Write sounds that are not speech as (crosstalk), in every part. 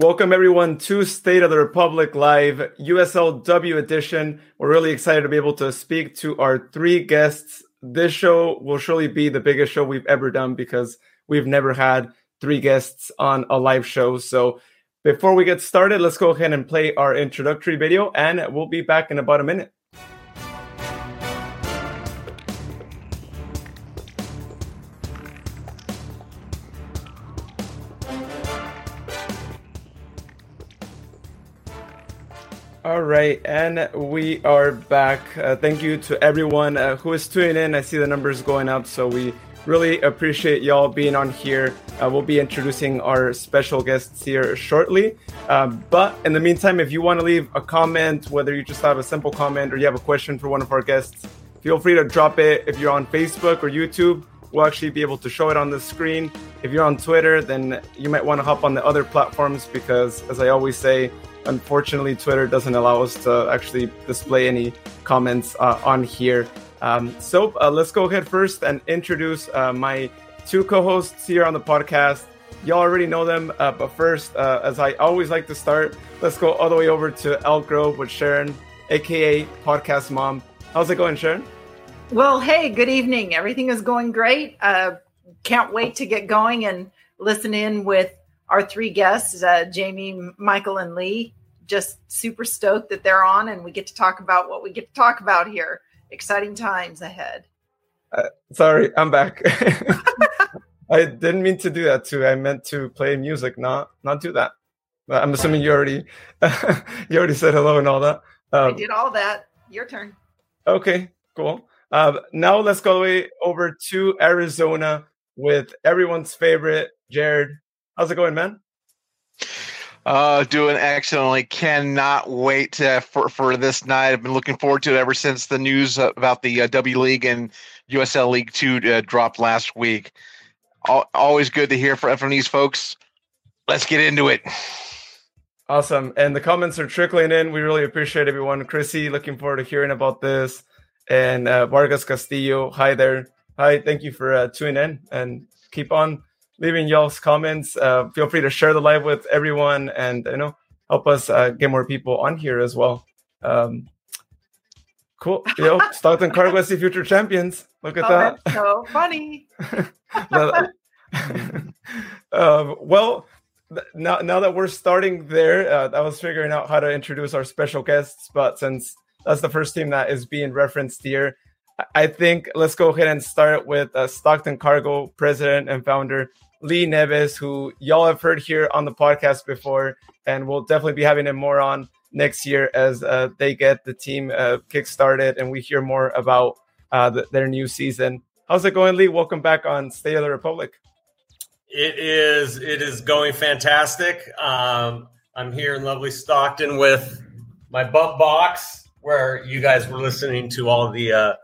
Welcome everyone to State of the Republic Live USLW edition. We're really excited to be able to speak to our three guests. This show will surely be the biggest show we've ever done because we've never had three guests on a live show. So before we get started, let's go ahead and play our introductory video and we'll be back in about a minute. All right, and we are back. Uh, thank you to everyone uh, who is tuning in. I see the numbers going up, so we really appreciate y'all being on here. Uh, we'll be introducing our special guests here shortly. Um, but in the meantime, if you want to leave a comment, whether you just have a simple comment or you have a question for one of our guests, feel free to drop it. If you're on Facebook or YouTube, we'll actually be able to show it on the screen. If you're on Twitter, then you might want to hop on the other platforms because, as I always say, Unfortunately, Twitter doesn't allow us to actually display any comments uh, on here. Um, so uh, let's go ahead first and introduce uh, my two co-hosts here on the podcast. Y'all already know them, uh, but first, uh, as I always like to start, let's go all the way over to Elk Grove with Sharon, aka Podcast Mom. How's it going, Sharon? Well, hey, good evening. Everything is going great. Uh, can't wait to get going and listen in with our three guests, Jamie, Michael, and Lee just super stoked that they're on and we get to talk about what we get to talk about here. Exciting times ahead. Uh, sorry, I'm back. (laughs) I didn't mean to do that too. I meant to play music, not not do that. I'm assuming you already (laughs) you already said hello and all that. Um, I did all that. Your turn. Okay, cool. Uh, now let's go over to Arizona with everyone's favorite Jared. How's it going, man? Uh, doing excellently. Cannot wait to, for for this night. I've been looking forward to it ever since the news about the uh, W League and USL League Two uh, dropped last week. Al- always good to hear from, from these folks. Let's get into it. Awesome. And the comments are trickling in. We really appreciate everyone. Chrissy, looking forward to hearing about this. And uh, Vargas Castillo, hi there. Hi, thank you for uh, tuning in and keep on leaving y'all's comments. Uh, feel free to share the live with everyone, and you know, help us uh, get more people on here as well. Um, cool. (laughs) Know, Stockton Cargo SC future champions. Look at oh, that. so funny. (laughs) uh, (laughs) well, now now that we're starting there, uh, I was figuring out how to introduce our special guests, but since that's the first team that is being referenced here. I think let's go ahead and start with uh, Stockton Cargo president and founder Lee Neves, who y'all have heard here on the podcast before, and we'll definitely be having him more on next year as uh, they get the team uh, kick-started and we hear more about uh, the, their new season. How's it going, Lee? Welcome back on State of the Republic. It is. It is going fantastic. Um, I'm here in lovely Stockton with my butt box, where you guys were listening to all the uh,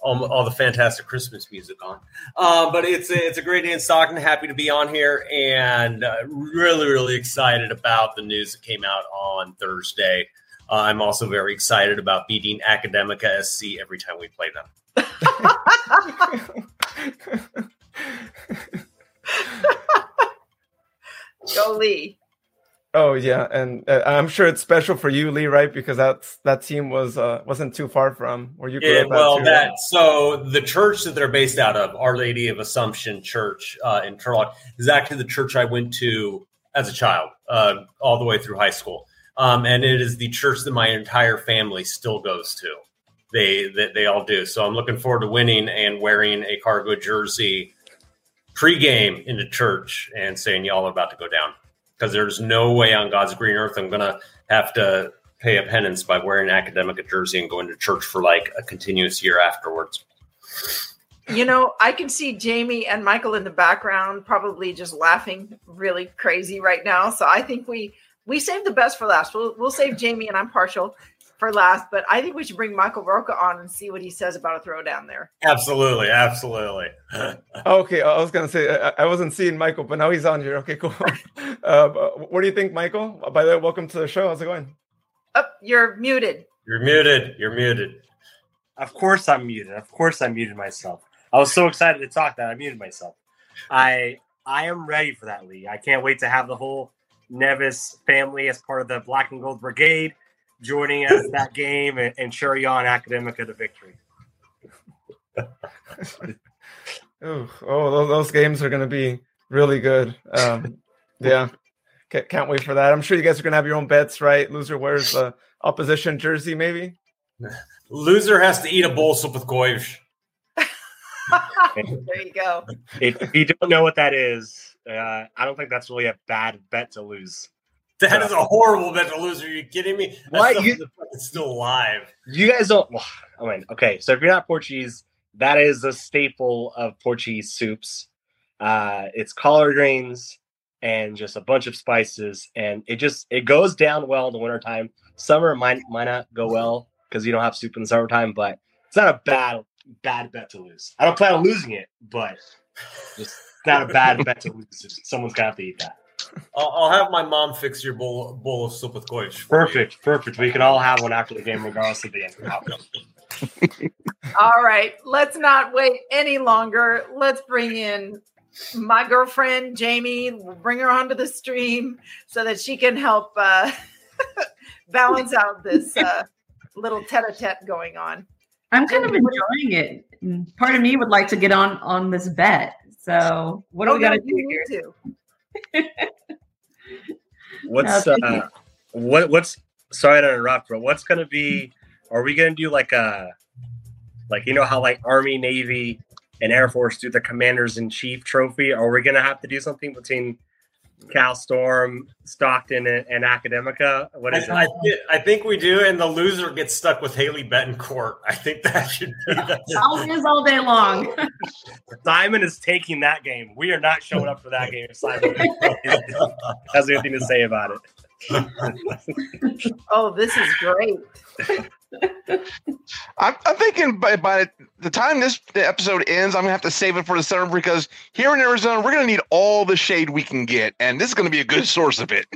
all, all the fantastic Christmas music on. Uh, but it's a, it's a great day in Stockton. Happy to be on here and uh, really, really excited about the news that came out on Thursday. Uh, I'm also very excited about beating Academica SC every time we play them. (laughs) Go Lee. Oh yeah, and uh, I'm sure it's special for you, Lee, right? Because that's that team was uh, wasn't too far from where you grew yeah, up. Well, too, that right? so the church that they're based out of, Our Lady of Assumption Church uh, in Turlock, is actually the church I went to as a child, uh, all the way through high school, um, and it is the church that my entire family still goes to. They they, they all do. So I'm looking forward to winning and wearing a cargo jersey pregame into church and saying y'all are about to go down because there's no way on God's green earth I'm going to have to pay a penance by wearing academic jersey and going to church for like a continuous year afterwards. You know, I can see Jamie and Michael in the background probably just laughing really crazy right now. So I think we we saved the best for last. We'll we'll save Jamie and I'm partial for last, but I think we should bring Michael Roca on and see what he says about a throwdown there. Absolutely, absolutely. (laughs) okay, I was gonna say I, I, wasn't seeing Michael, but now he's on here. Okay, cool. (laughs) uh, what do you think, Michael? By the way, welcome to the show. How's it going? Oh, you're muted. You're muted. You're muted. Of course, I'm muted. Of course, I muted myself. I was so excited to talk that I muted myself. I I am ready for that, Lee. I can't wait to have the whole Neves family as part of the Black and Gold Brigade, joining us that game and, and cheering on Academica to victory. oh, oh, those, those games are going to be really good. Um, yeah, can't, can't wait for that. I'm sure you guys are going to have your own bets, right? Loser wears the opposition jersey, maybe. Loser has to eat a bowl soup with goish. (laughs) there you go. If, if, you don't know what that is, uh, I don't think that's really a bad bet to lose. That is a horrible bet to lose. Are you kidding me? What? You, it's still alive. You guys don't. I mean, okay. So if you're not Portuguese, that is a staple of Portuguese soups. Uh, it's collard greens and just a bunch of spices, and it just it goes down well in the wintertime. Summer might might not go well because you don't have soup in the summertime, but it's not a bad bad bet to lose. I don't plan on losing it, but it's not a bad (laughs) bet to lose. Someone's gonna have to eat that. I'll, I'll, have my mom fix your bowl bowl of soup with goish. Perfect, perfect. We can all have one after the game, regardless of the end. (laughs) all right, let's not wait any longer. Let's bring in my girlfriend Jamie. We'll bring her onto the stream so that she can help uh, (laughs) balance out this uh, little tete-a-tete going on. I'm kind of enjoying it. Part of me would like to get on on this bet. So what do oh, we got to do here? What's uh, what what's sorry to interrupt, but what's going to be? Are we going to do like a like you know how like Army, Navy, and Air Force do the Commanders in Chief trophy? Are we going to have to do something between Cal Storm, Stockton, and, and Academica? What is I, it? I, I, think we do, and the loser gets stuck with Haley Betancourt. I think that should be. (laughs) I'll lose all day long. (laughs) Simon is taking that game. We are not showing up for that game. Simon has anything to say about it. (laughs) oh, this is great. I'm, I'm, thinking by, by the time this episode ends, I'm gonna have to save it for the summer because here in Arizona, we're gonna need all the shade we can get, and this is gonna be a good source of it.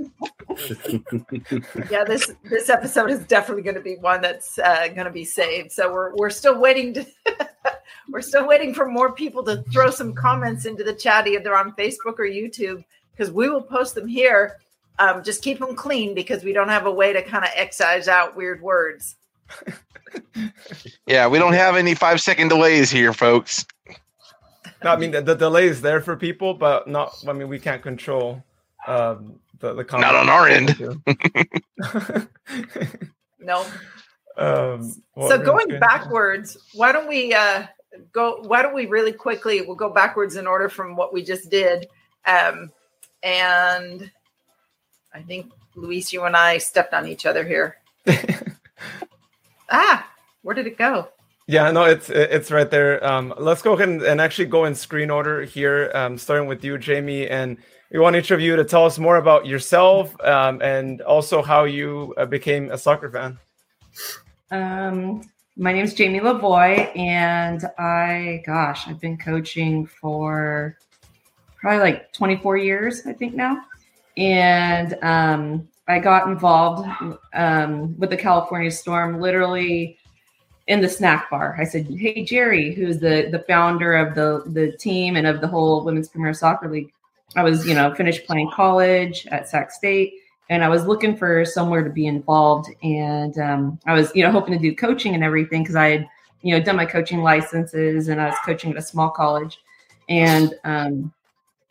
(laughs) yeah, this this episode is definitely gonna be one that's uh, gonna be saved. So we're we're still waiting to (laughs) we're still waiting for more people to throw some comments into the chat either on Facebook or YouTube because we will post them here. Um, just keep them clean because we don't have a way to kind of excise out weird words yeah, we don't have any five second delays here, folks. No, I mean the, the delay is there for people, but not. I mean, we can't control um, the the. Not on our end. (laughs) no. Um, so going backwards, why don't we uh, go? Why don't we really quickly? We'll go backwards in order from what we just did, um, and I think Luis, you and I stepped on each other here. (laughs) ah, where did it go? Yeah, no, it's it's right there. Um, let's go ahead and, and, actually go in screen order here, um, starting with you, Jamie, and we want each of you to tell us more about yourself um, and also how you uh, became a soccer fan. Um, my name is Jamie Lavoy, and I, gosh, I've been coaching for probably like 24 years, I think now, and um, I got involved um, with the California Storm literally in the snack bar. I said, "Hey Jerry, who's the the founder of the the team and of the whole Women's Premier Soccer League." I was, you know, finished playing college at Sac State, and I was looking for somewhere to be involved. And um, I was, you know, hoping to do coaching and everything because I had, you know, done my coaching licenses and I was coaching at a small college, and um,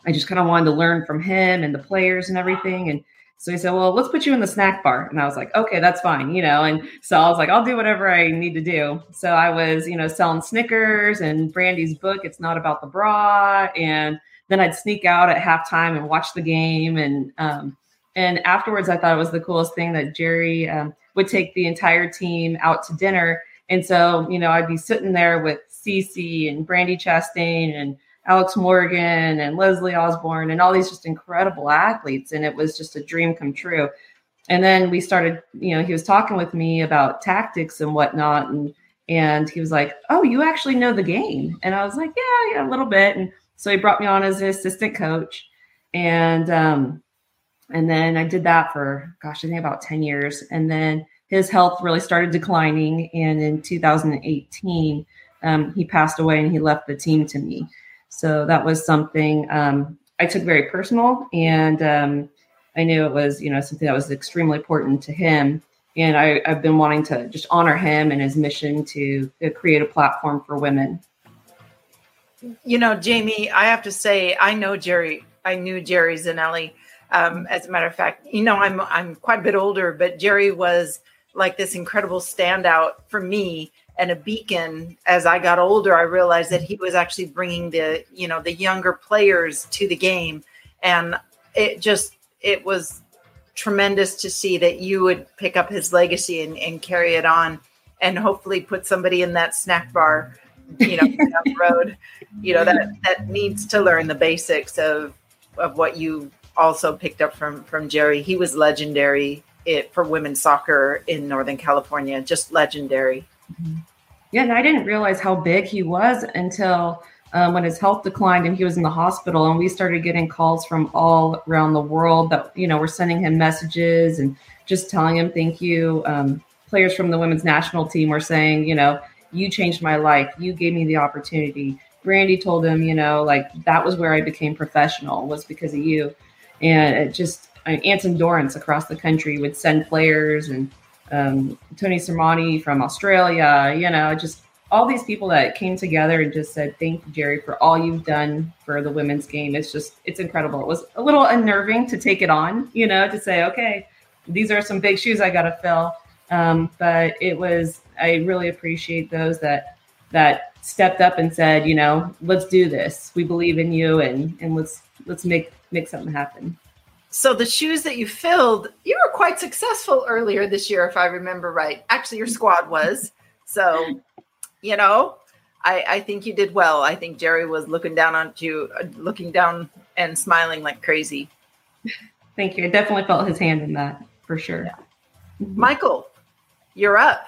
I just kind of wanted to learn from him and the players and everything. And so he said, Well, let's put you in the snack bar. And I was like, Okay, that's fine, you know. And so I was like, I'll do whatever I need to do. So I was, you know, selling Snickers and Brandi's book, It's Not About the Bra. And then I'd sneak out at halftime and watch the game. And um, and afterwards, I thought it was the coolest thing that Jerry um, would take the entire team out to dinner. And so, you know, I'd be sitting there with Sissi and Brandi Chastain and Alex Morgan and Leslie Osborne and all these just incredible athletes. And it was just a dream come true. And then we started, you know, he was talking with me about tactics and whatnot. And and he was like, Oh, you actually know the game. And I was like, Yeah, yeah, a little bit. And so he brought me on as an assistant coach. And um, and then I did that for gosh, I think about 10 years. And then his health really started declining. And in 2018, um, he passed away and he left the team to me. So that was something um, I took very personal. And um, I knew it was, you know, something that was extremely important to him. And I, have been wanting to just honor him and his mission to, to create a platform for women. You know, Jamie, I have to say, I know Jerry. I knew Jerry Zanelli. Um, as a matter of fact, you know, I'm I'm quite a bit older, but Jerry was like this incredible standout for me and a beacon. As i got older i realized that he was actually bringing the you know the younger players to the game. And it just it was tremendous to see that you would pick up his legacy and, and carry it on and hopefully put somebody in that snack bar you know down the (laughs) road. You know that that needs to learn the basics of of what you also picked up from from jerry. He was legendary it, for women's soccer in northern california just legendary mm-hmm. Yeah, and I didn't realize how big he was until um, when his health declined and he was in the hospital, and we started getting calls from all around the world that you know were sending him messages and just telling him thank you. Um, players from the women's national team were saying, you know, you changed my life. You gave me the opportunity. Brandi told him, you know, like that was where I became professional was because of you. And it just I mean, Anson Dorrance across the country would send players and um, Tony Sermanni from Australia, you know, just all these people that came together and just said, thank you, Jerry, for all you've done for the women's game. It's just, it's incredible. It was a little unnerving to take it on, you know, to say, okay, these are some big shoes I got to fill. Um, but it was, I really appreciate those that, that stepped up and said, you know, let's do this. We believe in you and, and let's, let's make, make something happen. So the shoes that you filled, you were quite successful earlier this year, if I remember right. Actually, your squad was. So, you know, I, I think you did well. I think Jerry was looking down on you, uh, looking down and smiling like crazy. Thank you. I definitely felt his hand in that for sure. Yeah. Mm-hmm. Michael, you're up.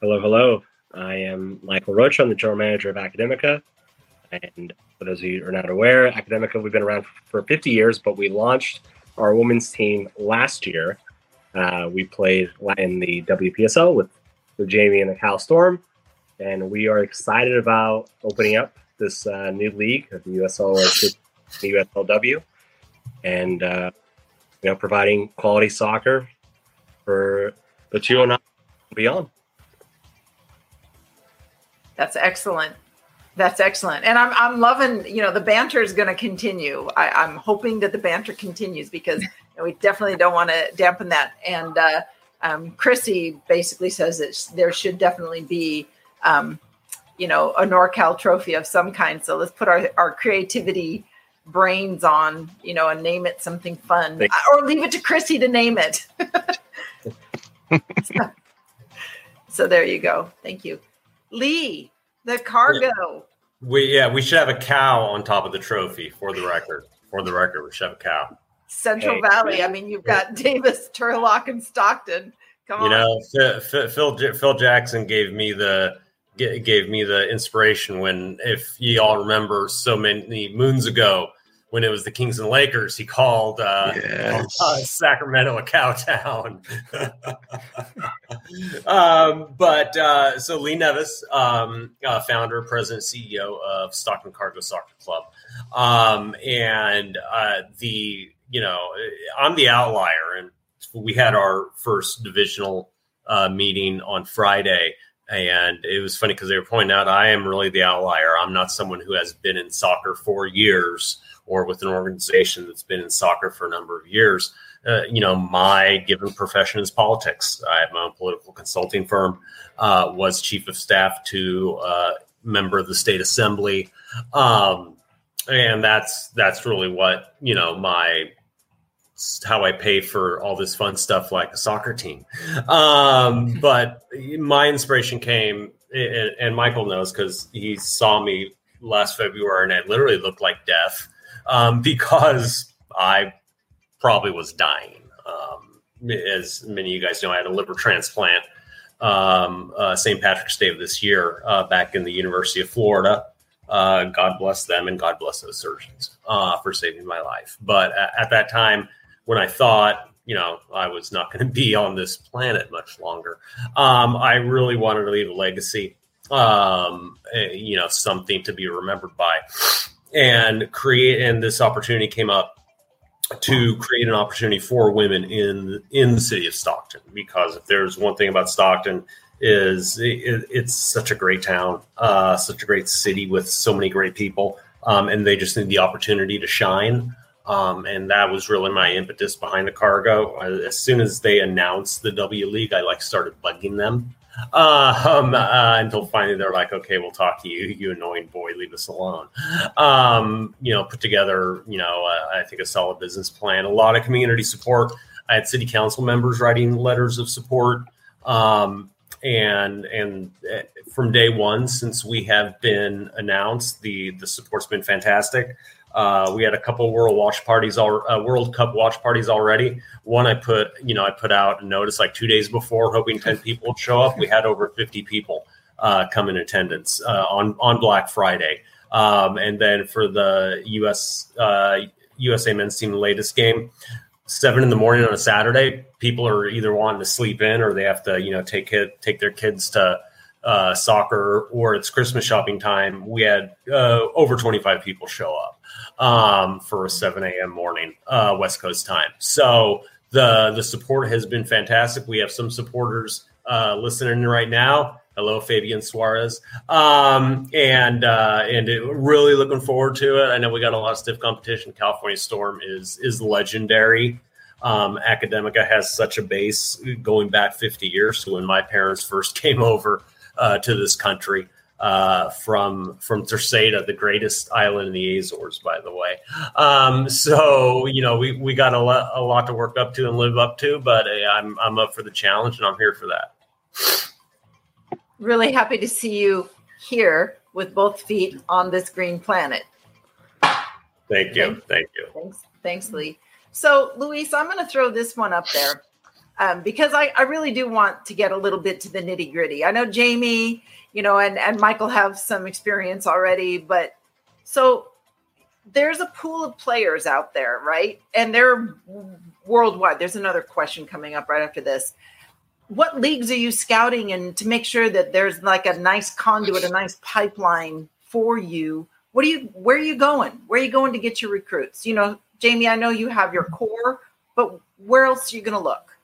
Hello, hello. I am Michael Roach. I'm the general manager of Academica. And for those of you who are not aware, Academica, we've been around for 50 years, but we launched our women's team last year. Uh, we played in the WPSL with, with Jamie and the Cal Storm, and we are excited about opening up this uh, new league, the USL the USLW, and uh, you know providing quality soccer for the 209 beyond. That's excellent. That's excellent. And I'm I'm loving, you know, the banter is going to continue. I, am hoping that the banter continues because you know, we definitely don't want to dampen that. And uh, um, Chrissy basically says that there should definitely be, um, you know, a NorCal trophy of some kind. So let's put our, our creativity brains on, you know, and name it something fun or leave it to Chrissy to name it. (laughs) (laughs) so, so there you go. Thank you. Lee, the cargo. We yeah, we should have a cow on top of the trophy for the record. For the record, we should have a cow. Central hey. Valley. I mean, you've got (laughs) Davis, Turlock, and Stockton. Come you on. You know, Phil, Phil, Phil Jackson gave me the gave me the inspiration when, if you all remember, so many moons ago, when it was the Kings and Lakers, he called uh, yes. uh, (laughs) Sacramento a cow town. (laughs) um, but uh, so Lee Neves, um, uh, founder, president, CEO of Stockton Cargo Soccer Club, um, and uh, the you know I'm the outlier, and we had our first divisional uh, meeting on Friday. And it was funny because they were pointing out I am really the outlier. I'm not someone who has been in soccer for years or with an organization that's been in soccer for a number of years. Uh, you know, my given profession is politics. I have my own political consulting firm. Uh, was chief of staff to a uh, member of the state assembly, um, and that's that's really what you know my how I pay for all this fun stuff like a soccer team. Um, but my inspiration came, and, and Michael knows because he saw me last February, and I literally looked like death um, because I probably was dying. Um, as many of you guys know, I had a liver transplant um, uh, St. Patrick's Day of this year uh, back in the University of Florida. Uh, God bless them and God bless those surgeons uh, for saving my life. But at, at, that time, when I thought, you know, I was not going to be on this planet much longer, um, I really wanted to leave a legacy, um, eh, you know, something to be remembered by and create and this opportunity came up to create an opportunity for women in in the city of Stockton. Because if there's one thing about Stockton is it, it's such a great town, uh, such a great city with so many great people, um, and they just need the opportunity to shine. Um, and that was really my impetus behind the cargo. As soon as they announced the W League, I like started bugging them uh, um, uh, until finally they're like, "Okay, we'll talk to you, you annoying boy, leave us alone." Um, you know, put together, you know, uh, I think a solid business plan, a lot of community support. I had city council members writing letters of support, um, and and uh, from day one since we have been announced, the the support's been fantastic. Uh, we had a couple World Watch parties, all uh, World Cup watch parties already. One I put, you know, I put out a notice like two days before, hoping ten people would show up. We had over fifty people uh, come in attendance uh, on on Black Friday, um, and then for the U.S. USA uh, men's team latest game, seven in the morning on a Saturday, people are either wanting to sleep in or they have to, you know, take take their kids to uh, soccer or it's Christmas shopping time. We had over 25 people show up um, for a 7 a.m. morning uh, West Coast time. So the the support has been fantastic. We have some supporters uh, listening right now. Hello, Fabian Suarez, um, and uh, and it, really looking forward to it. I know we got a lot of stiff competition. California Storm is is legendary. Um, Academica has such a base going back 50 years to when my parents first (laughs) came over uh, to this country uh, from from Terceira, the greatest island in the Azores, by the way. Um, so you know we, we got a lot a lot to work up to and live up to, but uh, I'm I'm up for the challenge and I'm here for that. Really happy to see you here with both feet on this green planet. Thank you, thank you. Thanks, thanks, Lee. So, Luis, I'm going to throw this one up there um, because I, I really do want to get a little bit to the nitty gritty. I know Jamie you know, and and Michael have some experience already, but so there's a pool of players out there, right? And they're worldwide. There's another question coming up right after this. What leagues are you scouting and to make sure that there's like a nice conduit, a nice pipeline for you? What are you where are you going? Where are you going to get your recruits? You know, Jamie, I know you have your core, but where else are you going to look?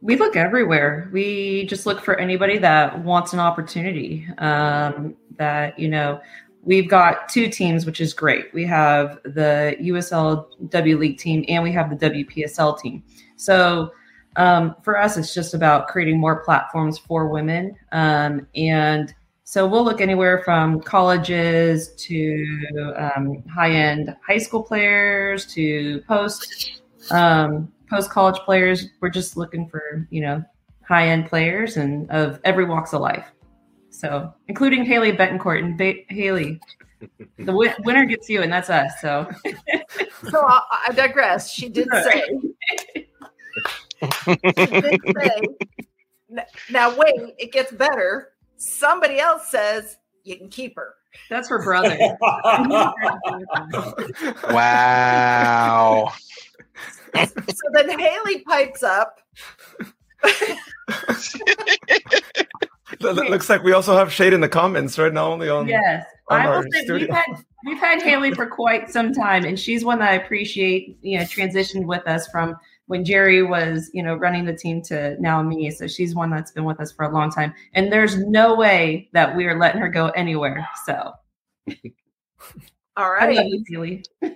We look everywhere. We just look for anybody that wants an opportunity. Um, that you know, we've got two teams, which is great. We have the USL W League team and we have the WPSL team. So um, for us, it's just about creating more platforms for women. Um, and so we'll look anywhere from colleges to um, high end high school players to post um, post college players. We're just looking for, you know, high end players and of every walks of life. So, including Haley Betancourt and ba- Haley, the w- winner gets you, and that's us. So, (laughs) so I, I, digress. She did say. she did say. Now wait, it gets better. Somebody else says you can keep her. That's her brother. (laughs) (laughs) wow so then Haley pipes up. It looks like we also have shade in the comments, right? Not only on yes, on I will say we've had we've had Haley for quite some time, and she's one that I appreciate. You know, transitioned with us from when Jerry was you know running the team to now me. So she's one that's been with us for a long time, and there's no way that we are letting her go anywhere. So, all right, I love you, Haley. (laughs)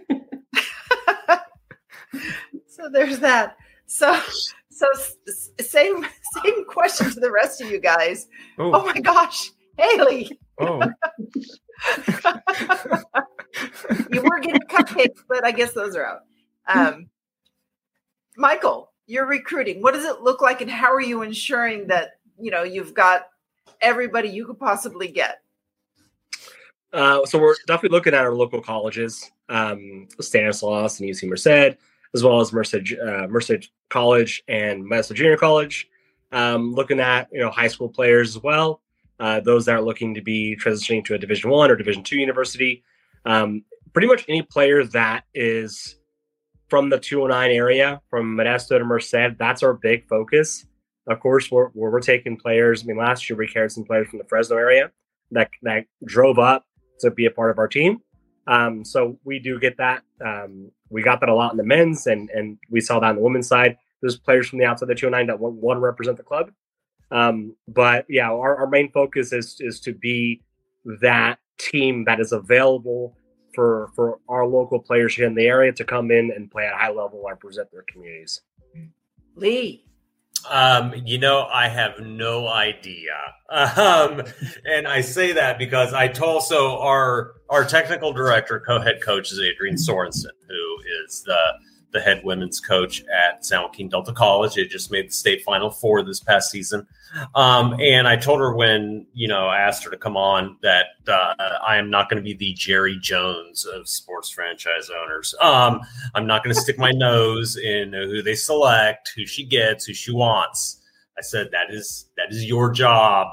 so there's that. So so same same question to the rest of you guys. Oh, oh my gosh, Haley. Oh. you were getting cupcakes, but I guess those are out. Um, Michael, you're recruiting. What does it look like, and how are you ensuring that you know you've got everybody you could possibly get? Uh, so we're definitely looking at our local colleges, um, Stanislaus and UC Merced, as well as Merced, uh, Merced College and Modesto Junior College. Um, looking at you know high school players as well, uh, those that are looking to be transitioning to a Division One or Division Two university. Um, pretty much any player that is from the 209 area, from Modesto to Merced, that's our big focus. Of course, we're, we're taking players. I mean, last year we carried some players from the Fresno area that that drove up to be a part of our team. Um, so we do get that. Um, we got that a lot in the men's, and and we saw that on the women's side. There's players from the outside the 209 that want, to represent the club. Um, but yeah, our, our main focus is is to be that team that is available for for our local players here in the area to come in and play at a high level and represent their communities. Lee. Um, you know, I have no idea. Um, and I say that because I told so our our technical director, co-head coach is Adrian Sorensen, who is the the head women's coach at San Joaquin Delta College. It just made the state final four this past season. Um, and I told her when, you know, I asked her to come on that uh, I am not going to be the Jerry Jones of sports franchise owners. Um, I'm not going to stick my (laughs) nose in who they select, who she gets, who she wants. I said, that is, that is your job.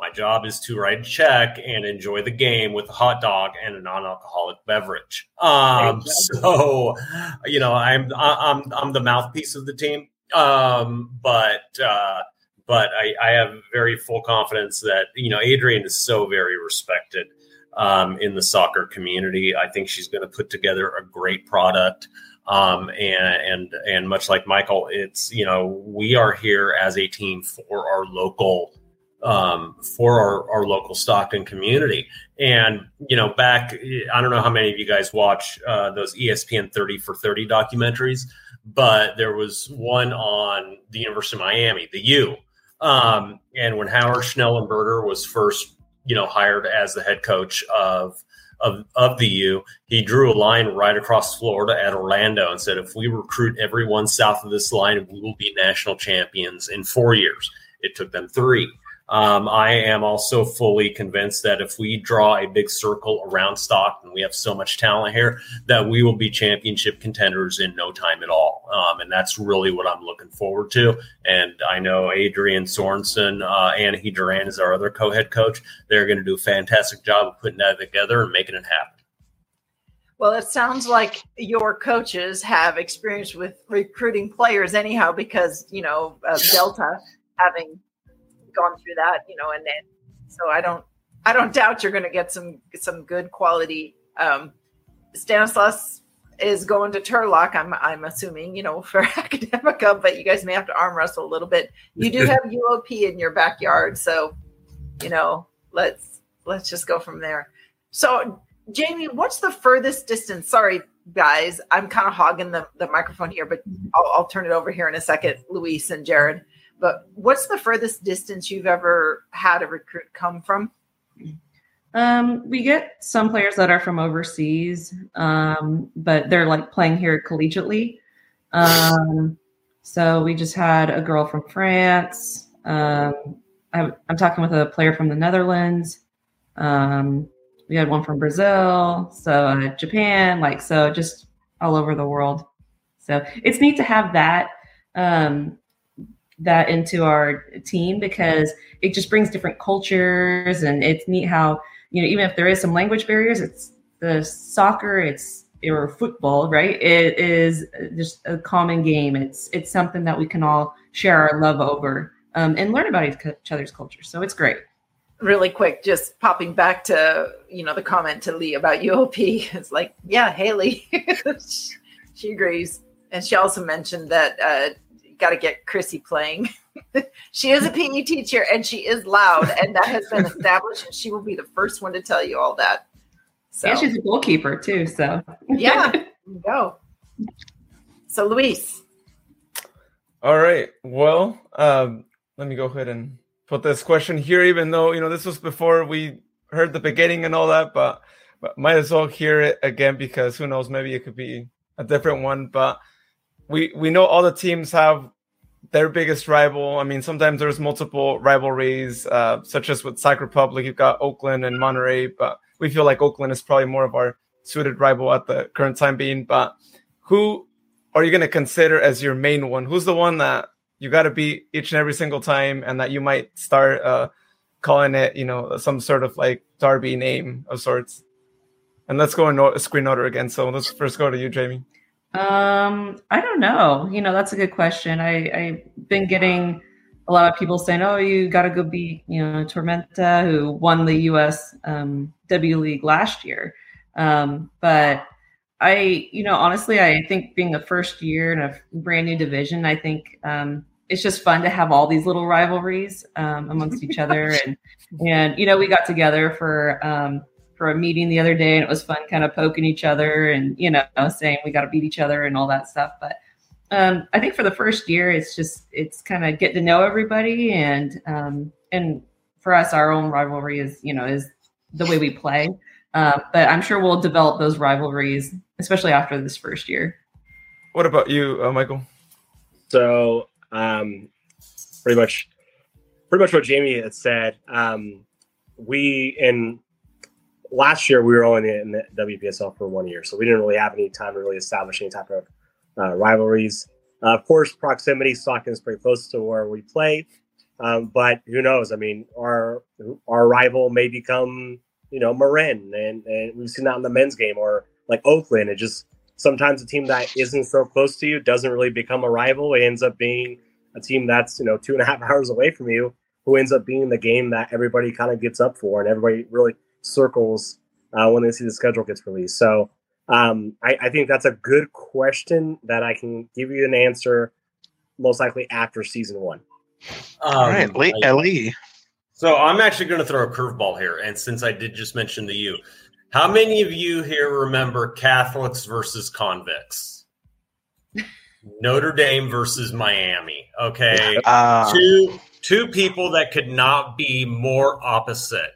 My job is to write a check and enjoy the game with a hot dog and a non-alcoholic beverage. Um, (laughs) so, you know, I'm I'm I'm the mouthpiece of the team, um, but uh, but I, I have very full confidence that you know Adrian is so very respected um, in the soccer community. I think she's going to put together a great product. Um, and and and much like Michael, it's you know we are here as a team for our local um, for our, our local Stockton community. And, you know, back, I don't know how many of you guys watch uh, those ESPN 30 for 30 documentaries, but there was one on the University of Miami, the U. Um, and when Howard Schnellenberger was first, you know, hired as the head coach of, of, of the U, he drew a line right across Florida at Orlando and said, if we recruit everyone south of this line, we will be national champions in four years. It took them three. Um, I am also fully convinced that if we draw a big circle around Stockton, we have so much talent here that we will be championship contenders in no time at all. Um, and that's really what I'm looking forward to. And I know Adrian Sorensen, uh, Anahi Duran is our other co-head coach. They're going to do a fantastic job of putting that together and making it happen. Well, it sounds like your coaches have experience with recruiting players anyhow, because, you know, uh, Delta having gone through that, you know, and then so I don't I don't (laughs) doubt you're going to get some some good quality. Um, Stanislaus is going to Turlock. I'm I'm assuming, you know, (laughs) for Academica, but you guys may have to arm wrestle a little bit. You do (laughs) have UOP in your backyard, so you know, let's let's just go from there. So, Jamie, what's the furthest distance? Sorry, guys, I'm kind of hogging the, the microphone here, but I'll, I'll turn it over here in a second, Luis and Jared. But what's the furthest distance you've ever had a recruit come from? Um, we get some players that are from overseas, um, but they're like playing here collegiately. Um, so we just had a girl from France. Um, I, am talking with a player from the Netherlands. Um, we had one from Brazil, so uh, Japan, like so, just all over the world. So it's neat to have that. Um, that into our team because it just brings different cultures and it's neat how you know even if there is some language barriers it's the soccer it's or football right? It is just a common game. It's it's something that we can all share our love over um, and learn about each other's culture. So it's great. Really quick just popping back to you know the comment to lee about uop (laughs) it's like yeah haley. (laughs) She agrees. And she also mentioned that uh, got to get Chrissy playing. (laughs) she is a PE teacher and she is loud, and that has been established. And she will be the first one to tell you all that. So. And she's a goalkeeper too. So yeah, (laughs) go. So Luis. All right. Well, um, let me go ahead and put this question here, even though you know this was before we heard the beginning and all that, but, but might as well hear it again because who knows, maybe it could be a different one. But we we know all the teams have their biggest rival. I mean, sometimes there's multiple rivalries, uh, such as with Sac Republic, you've got Oakland and Monterey, but we feel like Oakland is probably more of our suited rival at the current time being. But who are you going to consider as your main one? Who's the one that you got to beat each and every single time, and that you might start uh, calling it, you know, some sort of like Derby name of sorts? And let's go in screen order again. So let's first go to you, Jamie. Um, I don't know. You know, that's a good question. I, I've been getting a lot of people saying, "Oh, you got to go beat you know Tormenta, who won the U.S. Um, W League last year." Um, but I, you know, honestly, I think being the first year in a brand new division, I think um, it's just fun to have all these little rivalries um, amongst each other, (laughs) and and you know, we got together for um, for a meeting the other day, and it was fun, kind of poking each other, and you know, saying we got to beat each other and all that stuff. But um, I think for the first year, it's just it's kind of get to know everybody, and um, and for us, our own rivalry is you know is the way we play. Uh, but I'm sure we'll develop those rivalries, especially after this first year. What about you, uh, Michael? So, um, pretty much, pretty much what Jamie had said. Um, we in last year we were only in the WPSL for one year, so we didn't really have any time to really establish any type of uh, rivalries. Uh, of course, proximity, Stockton is pretty close to where we play, um, but who knows? I mean, our our rival may become you know Marin, and, and we've seen that in the men's game, or like Oakland. It just sometimes a team that isn't so close to you doesn't really become a rival. It ends up being a team that's you know two and a half (laughs) hours away from you, who ends up being the game that everybody kind of gets up for, and everybody really circles uh, when they see the schedule gets released. So um, I, I think that's a good question that I can give you an answer most likely after season one. Um, All right, Lee, I, So I'm actually going to throw a curveball here, and since I did just mention the U, how many of you here remember Catholics versus convicts? (laughs) Notre Dame versus Miami. Okay, uh, two two people that could not be more opposite.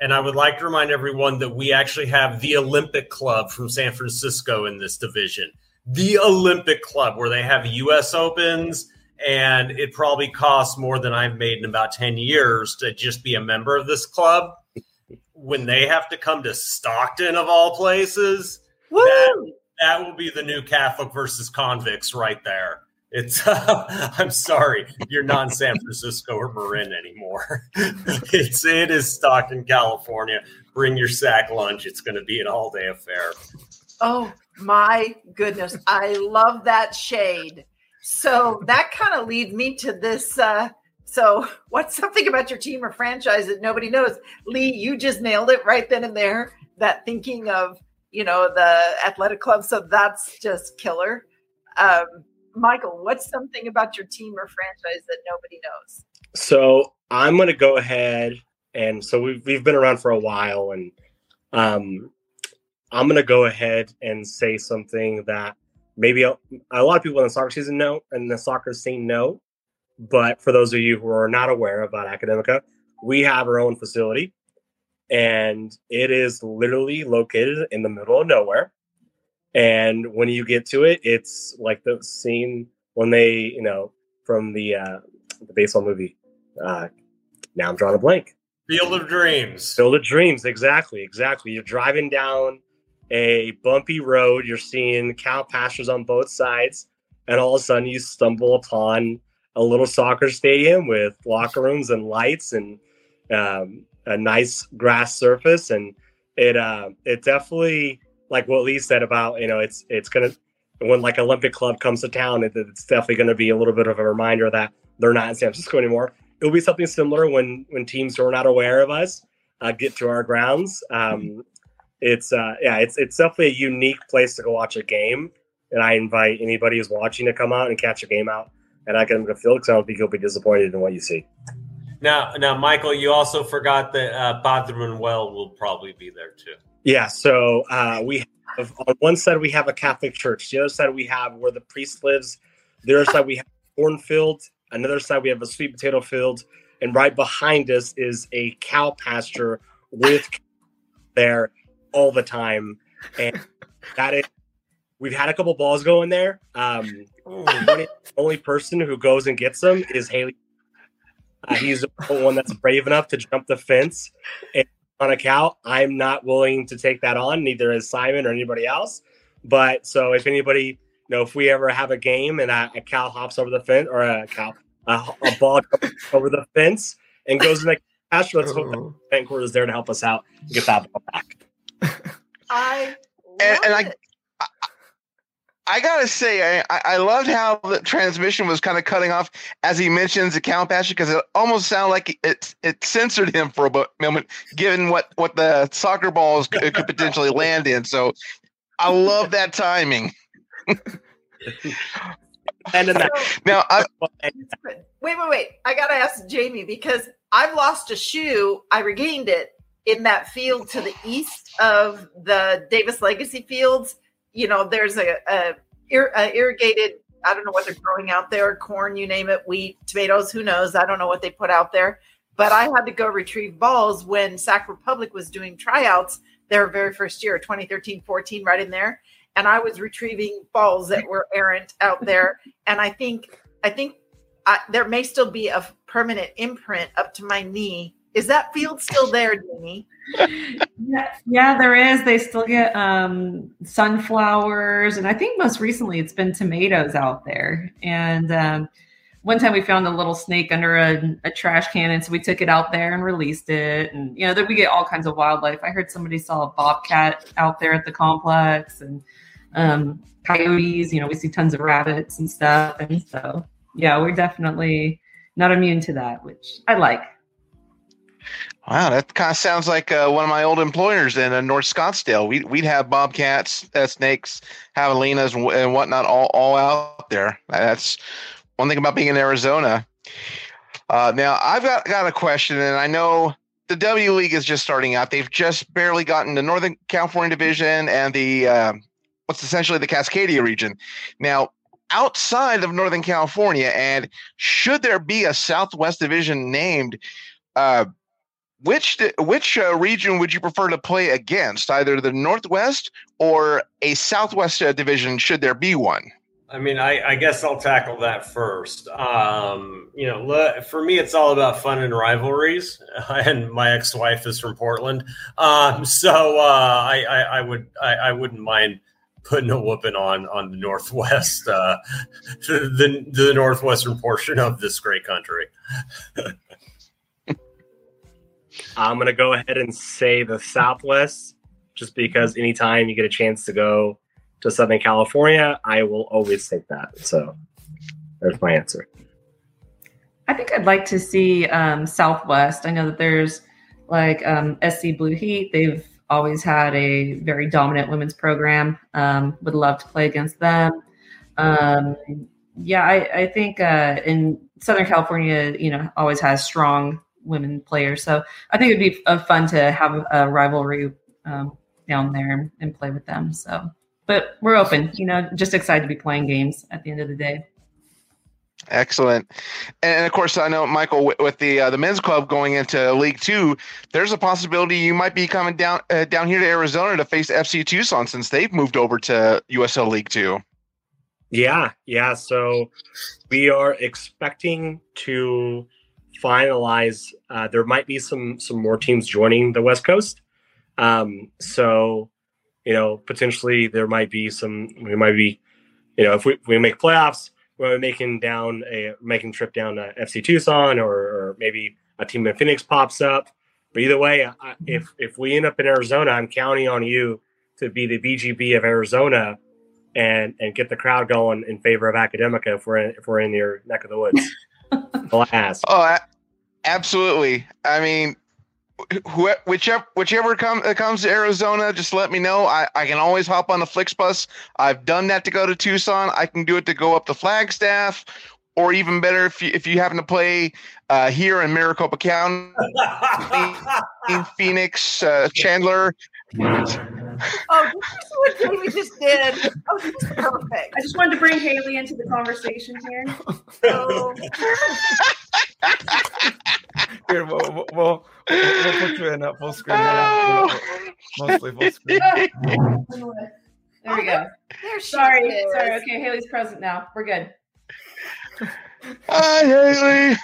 And I would like to remind everyone that we actually have the Olympic Club from San Francisco in this division. The Olympic Club, where they have U.S. Opens, and it probably costs more than I've made in about 10 years to just be a member of this club. When they have to come to Stockton, of all places, that, that will be the new Catholic versus convicts right there. It's uh, (laughs) I'm sorry, you're not in San Francisco or Marin anymore. (laughs) it's it is Stockton, California. Bring your sack lunch. It's going to be an all day affair. Oh my goodness, I love that shade. So that kind of leads me to this. Uh, so, what's something about your team or franchise that nobody knows? Lee, you just nailed it right then and there. That thinking of you know the athletic club. So that's just killer. Um, Michael, what's something about your team or franchise that nobody knows? So I'm going to go ahead and so we've we've been around for a while, and um, I'm going to go ahead and say something that maybe a, a, lot of people in the soccer season know, and the soccer scene know. But for those of you who are not aware about Academica, we have our own facility, and it is literally located in the middle of nowhere. And when you get to it, it's like the scene when they, you know, from the uh, the baseball movie. Uh, now I'm drawing a blank. Field of Dreams. Field of Dreams, exactly, exactly. You're driving down a bumpy road. You're seeing cow pastures on both sides, and all of a sudden you stumble upon a little soccer stadium with locker rooms and lights and um, a nice grass surface, and it uh, it definitely like what Lee said about you know it's it's gonna when like Olympic Club comes to town, it, it's definitely going to be a little bit of a reminder that they're not in San Francisco anymore. It'll be something similar when when teams who are not aware of us uh, get to our grounds. Um, it's uh, yeah, it's it's definitely a unique place to go watch a game, and I invite anybody who's watching to come out and catch a game out and I can feel because I don't think you'll be disappointed in what you see. Now, now, Michael, you also forgot that uh, Manuel will probably be there too. Yeah, so uh, we have on one side we have a Catholic church. The other side we have where the priest lives. The other side we have cornfield. Another side we have a sweet potato field, and right behind us is a cow pasture with (laughs) there all the time, and (laughs) that is. We've had a couple balls going there. Um, the only person who goes and gets them is Haley. Uh, he's the one that's brave enough to jump the fence and on a cow. I'm not willing to take that on, neither is Simon or anybody else. But so if anybody, you know, if we ever have a game and a, a cow hops over the fence or a cow, a, a ball (laughs) over the fence and goes in the pasture, let's hope the Vancouver oh. is there to help us out and get that ball back. (laughs) I and, and I, I gotta say, I, I loved how the transmission was kind of cutting off as he mentions the cow pasture because it almost sounded like it it censored him for a moment, given what what the soccer balls could, could potentially land in. So I love that timing. And then that, (laughs) Now, I, Wait, wait, wait. I got to ask Jamie because I've lost a shoe. I regained it in that field to the east of the Davis Legacy Fields. You know, there's a, a, a irrigated, I don't know what they're growing out there, corn, you name it, wheat, tomatoes, who knows? I don't know what they put out there. But I had to go retrieve balls when Sac Republic was doing tryouts their very first year, 2013 14, right in there. And I was retrieving balls that were errant out there. And I think, I think I, there may still be a permanent imprint up to my knee. Is that field still there, Jamie? Yeah, yeah, there is. They still get um, sunflowers, and I think most recently it's been tomatoes out there. And um, one time we found a little snake under a, a trash can, and so we took it out there and released it. And you know, then we get all kinds of wildlife. I heard somebody saw a bobcat out there at the complex, and um, coyotes. You know, we see tons of rabbits and stuff. And so, yeah, we're definitely not immune to that, which I like. Wow, that kind of sounds like uh, one of my old employers in uh, North Scottsdale. We'd, we'd have bobcats, uh, snakes, javelinas, and, and whatnot all, all out there. That's one thing about being in Arizona. Uh, now, I've got, got a question, and I know the W League is just starting out. They've just barely gotten the Northern California division and the uh, what's essentially the Cascadia region. Now, outside of Northern California, and should there be a Southwest division named, uh, which which uh, region would you prefer to play against? Either the Northwest or a Southwest uh, division, should there be one? I mean, I, I guess I'll tackle that first. Um, you know, le- for me, it's all about fun and rivalries. (laughs) And my ex-wife is from Portland, um, so uh, I, I, I would I, wouldn't mind putting a whooping on on the northwest, uh, (laughs) the the northwestern portion of this great country. (laughs) I'm gonna go ahead and say the Southwest, just because anytime you get a chance to go to Southern California, I will always take that. So there's my answer. I think I'd like to see um, Southwest. I know that there's like um, SC Blue Heat. They've always had a very dominant women's program. Um, would love to play against them. Um, yeah, I, I think uh, in Southern California, you know, always has strong women players. So I think it'd be uh, fun to have a rivalry um, down there and play with them. So, but we're open. You know, just excited to be playing games at the end of the day. Excellent, and of course, I know Michael with, with the uh, the men's club going into League Two. There's a possibility you might be coming down uh, down here to Arizona to face FC Tucson since they've moved over to USL League Two. Yeah, yeah. So we are expecting to finalize. Uh, there might be some some more teams joining the West Coast. Um, so you know, potentially there might be some. We might be, you know, if we, we make playoffs, we're making down a making trip down to FC Tucson, or, or maybe a team in Phoenix pops up. But either way, I, if if we end up in Arizona, I'm counting on you to be the BGB of Arizona and and get the crowd going in favor of Academica if we're in, if we're in your neck of the woods. (laughs) All I ask. Oh, a- absolutely. I mean, wh- whichever whichever come, comes to Arizona, just let me know. I, I can always hop on the Flix bus. I've done that to go to Tucson. I can do it to go up to Flagstaff, or even better, if you, if you happen to play uh, here in Maricopa County, in (laughs) Phoenix, uh, Chandler. Oh, did you see what Jamie just did? Oh, this is perfect. I just wanted to bring Haley into the conversation here. So, Here, we'll, we'll, we'll, we'll put you in uh, full screen. yeah. Mostly full screen. There we go. there she Sorry, is. sorry. Okay, Haley's present now. We're good. Hi, Haley.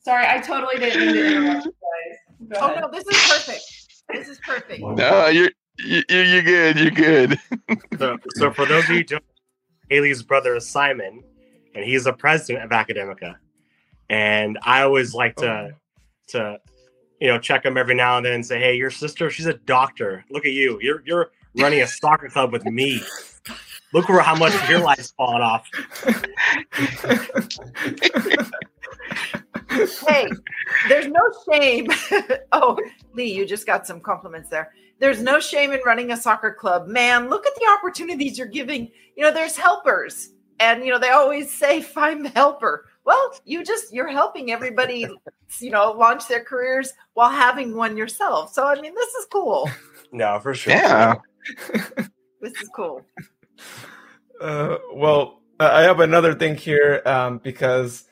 Sorry, I totally didn't mean to interrupt you guys. Go Oh ahead. no, this is perfect. This is perfect. no, you're you, you're good. You're good. So, so for those of you don't, Haley's brother is Simon, and he's the president of Academica. And I always like to oh. to you know check him every now and then and say, "Hey, your sister, she's a doctor. Look at you. You're you're running a soccer club with me. Look where how much your life's falling off. hey, there's no shame. (laughs) oh, Lee, you just got some compliments there. There's no shame in running a soccer club. Man, look at the opportunities you're giving. You know, there's helpers. And you know, they always say find the helper. Well, you just you're helping everybody, you know, launch their careers while having one yourself. So I mean, this is cool. No, for sure. Yeah. This is cool. Uh, well, I have another thing here um, because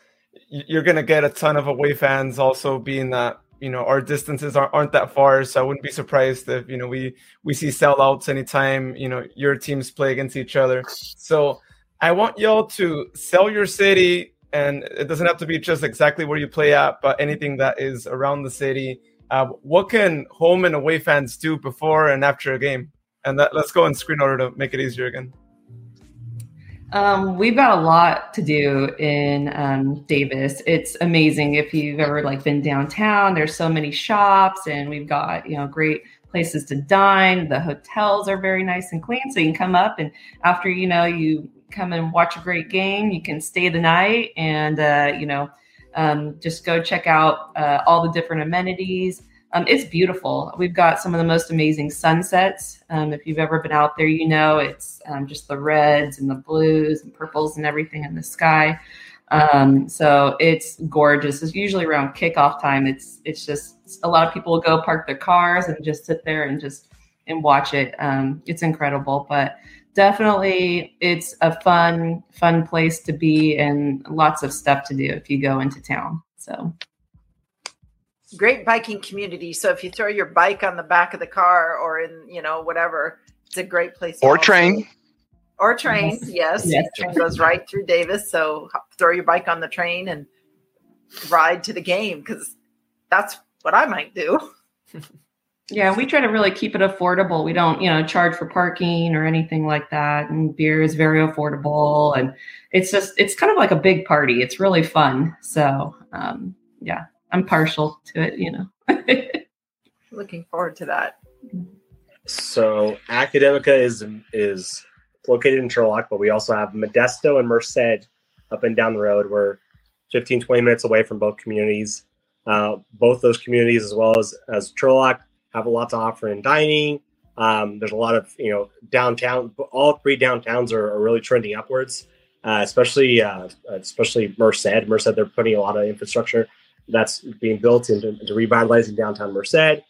you're going to get a ton of away fans also being that you know our distances aren't, aren't that far so i wouldn't be surprised if you know we we see sellouts anytime you know your teams play against each other. So i want y'all to sell your city and it doesn't have to be just exactly where you play at but anything that is around the city. Uh, what can home and away fans do before and after a game and that, let's go in screen order to make it easier again um, we've got a lot to do in um, Davis. It's amazing if you've ever like been downtown. There's so many shops, and we've got you know great places to dine. The hotels are very nice and clean, so you can come up and after you know you come and watch a great game, you can stay the night and uh, you know um, just go check out uh, all the different amenities. Um, it's beautiful. We've got some of the most amazing sunsets. Um, if you've ever been out there, you know it's um, just the reds and the blues and purples and everything in the sky. Um, so it's gorgeous. It's usually around kickoff time. It's it's just a lot of people will go park their cars and just sit there and just and watch it. Um, it's incredible, but definitely it's a fun fun place to be and lots of stuff to do if you go into town. So great biking community. So if you throw your bike on the back of the car or in, you know, whatever, it's a great place. Or train. Or train, yes. yes. Train goes right through Davis. So throw your bike on the train and ride to the game because that's what I might do. (laughs) yeah, we try to really keep it affordable. We don't, you know, charge for parking or anything like that. And beer is very affordable. And it's just, it's kind of like a big party. It's really fun. So, um, yeah, I'm partial to it, you know. (laughs) Looking forward to that. So Academica is is located in Turlock, but we also have Modesto and Merced up and down the road. We're 15, 20 minutes away from both communities. Uh, both those communities, as well as as Turlock, have a lot to offer in dining. Um, there's a lot of you know downtown. All three downtowns are, are really trending upwards, uh, especially uh, especially Merced. Merced, they're putting a lot of infrastructure that's being built into, into revitalizing downtown Merced.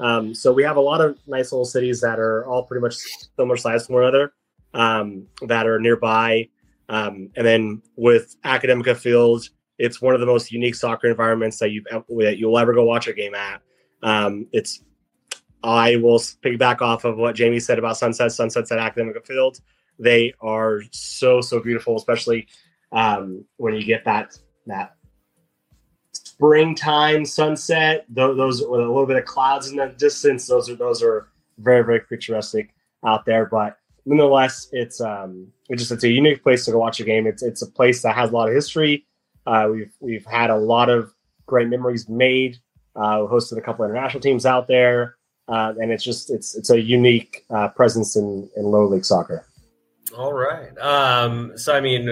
Um, so we have a lot of nice little cities that are all pretty much similar size to one another um, that are nearby. Um, and then with Academica Field, it's one of the most unique soccer environments that you've that you'll ever go watch a game at. Um, it's I will piggyback off of what Jamie said about sunsets. Sunsets at Academica Field, they are so so beautiful, especially um, when you get that that springtime sunset. Those with a little bit of clouds in the distance. Those are those are very very picturesque out there. But nonetheless, it's um it's just it's a unique place to go watch a game. It's it's a place that has a lot of history. Uh, we've we've had a lot of great memories made. Uh, we hosted a couple international teams out there, uh, and it's just it's it's a unique uh, presence in in low league soccer. All right. Um, so I mean,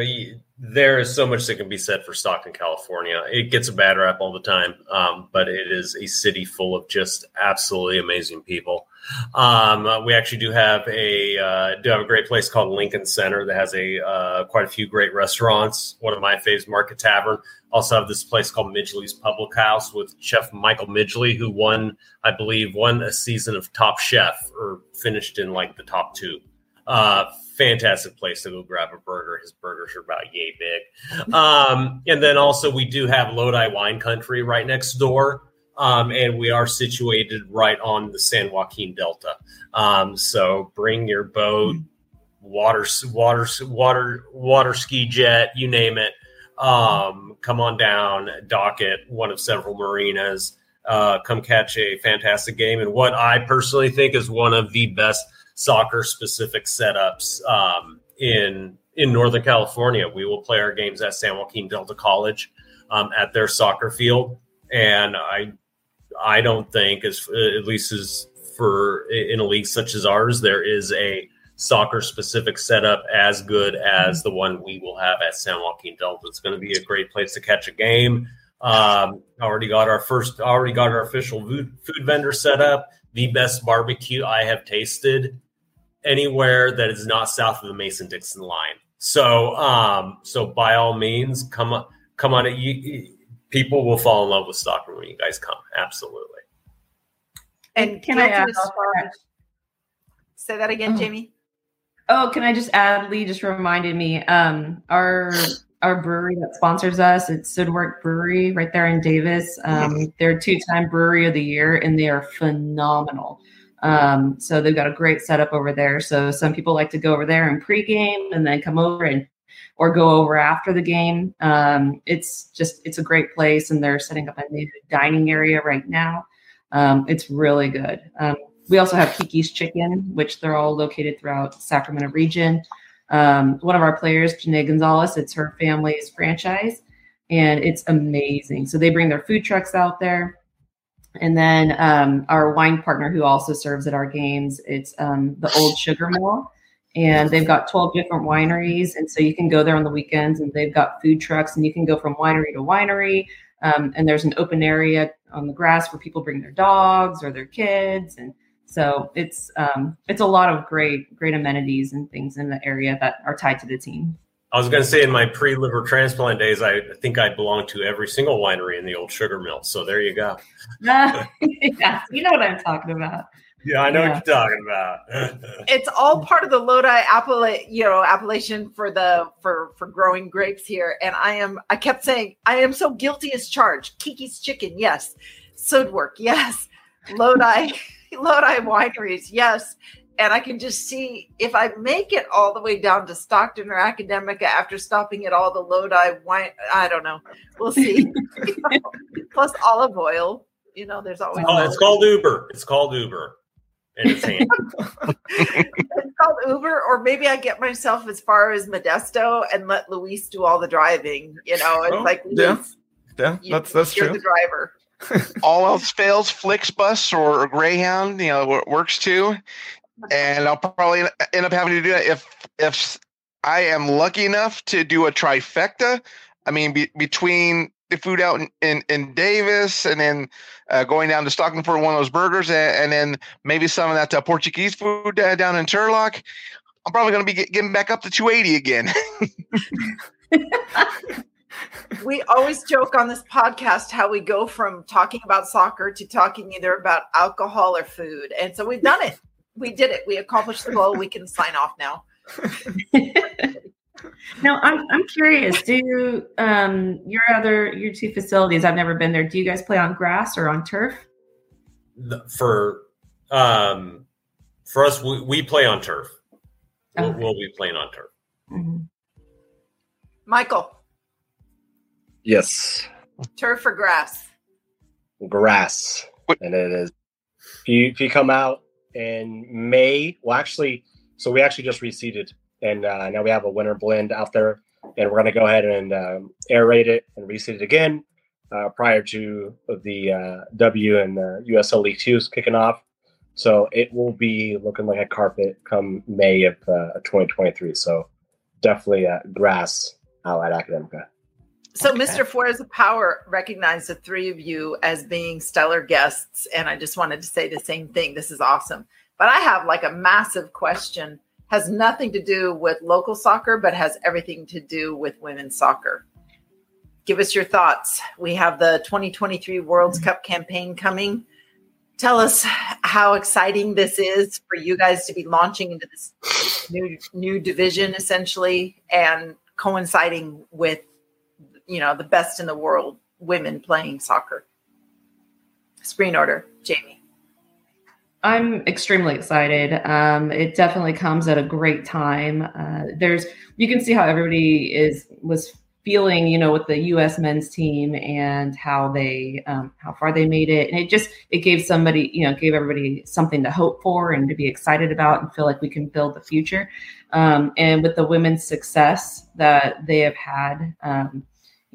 there is so much that can be said for Stockton, California. It gets a bad rap all the time, um, but it is a city full of just absolutely amazing people. Um, we actually do have a uh, do have a great place called Lincoln Center that has a uh, quite a few great restaurants. One of my faves, Market Tavern. Also have this place called Midgley's Public House with Chef Michael Midgley, who won, I believe, won a season of Top Chef or finished in like the top two. Uh, fantastic place to go grab a burger. His burgers are about yay big. Um, and then also we do have Lodi Wine Country right next door. Um, and we are situated right on the San Joaquin Delta. Um, so bring your boat, water, water, water, water ski jet, you name it. Um, come on down, dock at one of several marinas. Uh, come catch a fantastic game, and what I personally think is one of the best soccer specific setups um, in in Northern California. We will play our games at San Joaquin Delta College um, at their soccer field, and I I don't think as at least as for in a league such as ours, there is a soccer specific setup as good as the one we will have at San Joaquin Delta. It's going to be a great place to catch a game. Um, already got our first, already got our official food, food vendor set up. The best barbecue I have tasted anywhere that is not south of the Mason Dixon line. So, um, so by all means, come on, come on. You, you, people will fall in love with Stockton when you guys come. Absolutely. And Can I add? Say that again, Oh. Jamie. Oh, can I just add? Lee just reminded me. Um, our our brewery that sponsors us, it's Sudwerk Brewery right there in Davis. Um, they're two time brewery of the year, and they are phenomenal. Um, so they've got a great setup over there. So some people like to go over there and pregame, and then come over and or go over after the game. Um, it's just it's a great place, and they're setting up a new dining area right now. Um, it's really good. Um, we also have Kiki's Chicken, which they're all located throughout Sacramento region. Um, one of our players, Janae Gonzalez, it's her family's franchise, and it's amazing. So they bring their food trucks out there. And then um, our wine partner, who also serves at our games, it's um, the Old Sugar Mill, and they've got 12 different wineries. And so you can go there on the weekends, and they've got food trucks, and you can go from winery to winery. Um, and there's an open area on the grass where people bring their dogs or their kids, and so it's um, it's a lot of great great amenities and things in the area that are tied to the team. I was going to say in my pre-liver transplant days, I think I belonged to every single winery in the old sugar mill. So there you go. (laughs) yeah, you know what I'm talking about. Yeah, I know Yeah. what you're talking about. (laughs) It's all part of the Lodi appellate, you know, appellation for the for for growing grapes here. And I am I kept saying I am so guilty as charged. Kiki's chicken, yes. Sudwerk, yes. Lodi, (laughs) Lodi wineries, yes. And I can just see if I make it all the way down to Stockton or Academica after stopping at all the Lodi wine. I don't know. We'll see. (laughs) Plus olive oil. You know, there's always. oh, it's called Uber. It's called Uber. And it's it's called Uber, or maybe I get myself as far as Modesto and let Luis do all the driving. You know, it's Oh, like yeah. Luis, Yeah, you- that's that's you're true. the driver. (laughs) All else fails, Flixbus or, or Greyhound, you know, works too. And I'll probably end up having to do that if if I am lucky enough to do a trifecta. I mean, be, between the food out in, in, in Davis and then uh, going down to Stockton for one of those burgers and, and then maybe some of that uh, Portuguese food uh, down in Turlock, I'm probably going to be get, getting back up to 280 again. (laughs) We always joke on this podcast how we go from talking about soccer to talking either about alcohol or food. And so we've done it. We did it. We accomplished the goal. We can sign off now. (laughs) Now I'm I'm curious. Do um, your other your two facilities? I've never been there. Do you guys play on grass or on turf? For um, for us, we, we play on turf. We'll, we'll be playing on turf. Mhm. Michael, Yes, turf or grass? grass, What- and it is. If you if you come out in May, well, actually, so we actually just reseeded, and uh, now we have a winter blend out there, and we're gonna go ahead and um, aerate it and reseed it again uh, prior to the uh, W and uh, USL League Two kicking off. So it will be looking like a carpet come May of uh, 2023. So definitely uh, grass out at Academica. So, Okay. Mr. Of Power recognized the three of you as being stellar guests. And I just wanted to say the same thing. This is awesome. But I have like a massive question, has nothing to do with local soccer, but has everything to do with women's soccer. Give us your thoughts. We have the 2023 World's mm-hmm. Cup campaign coming. Tell us how exciting this is for you guys to be launching into this new new division essentially and coinciding with you know the best in the world women playing soccer screen order jamie I'm extremely excited. Um, it definitely comes at a great time. Uh, there's you can see how everybody is was feeling, you know, with the U.S. men's team and how they um, how far they made it, and it just it gave somebody, you know, gave everybody something to hope for and to be excited about and feel like we can build the future. Um, and with the women's success that they have had, um,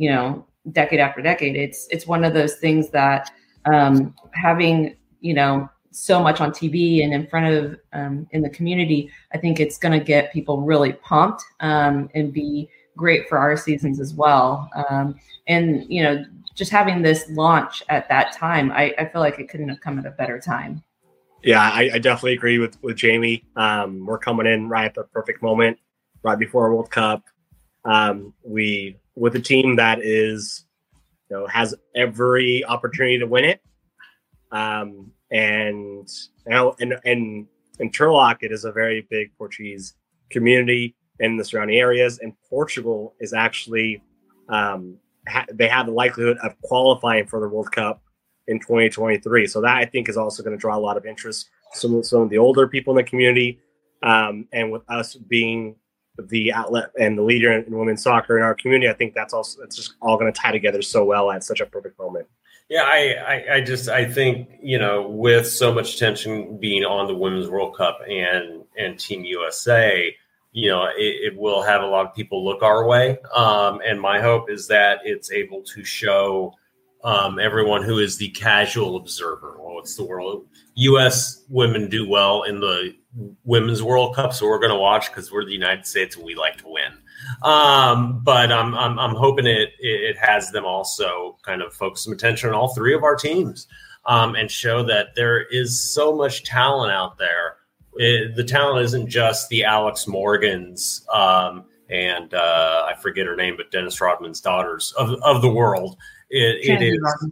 you know, decade after decade, it's it's one of those things that um, having you know so much on TV and in front of um, in the community, I think it's going to get people really pumped um, and be great for our seasons as well. Um, and you know, just having this launch at that time, I, I, feel like it couldn't have come at a better time. Yeah, I, I definitely agree with with Jamie. Um, we're coming in right at the perfect moment, right before World Cup. Um, we with a team that is, you know, has every opportunity to win it. Um, and now and and in Turlock, it is a very big Portuguese community in the surrounding areas, and Portugal is actually um, ha- they have the likelihood of qualifying for the World Cup in 2023. So that I think is also going to draw a lot of interest. Some some of the older people in the community, um, and with us being the outlet and the leader in, women's soccer in our community, I think that's also it's just all going to tie together so well at such a perfect moment. Yeah, I, I, I, just I think you know with so much attention being on the Women's World Cup and and Team USA, you know it, it will have a lot of people look our way. Um, and my hope is that it's able to show um, everyone who is the casual observer. Well, it's the world. U.S. women do well in the Women's World Cup, so we're going to watch because we're the United States and we like to win. Um, but I'm, I'm, I'm hoping it, it has them also kind of focus some attention on all three of our teams um, and show that there is so much talent out there. It, the talent isn't just the Alex Morgans um, and uh, I forget her name, but Dennis Rodman's daughters of, of the world. It, it is.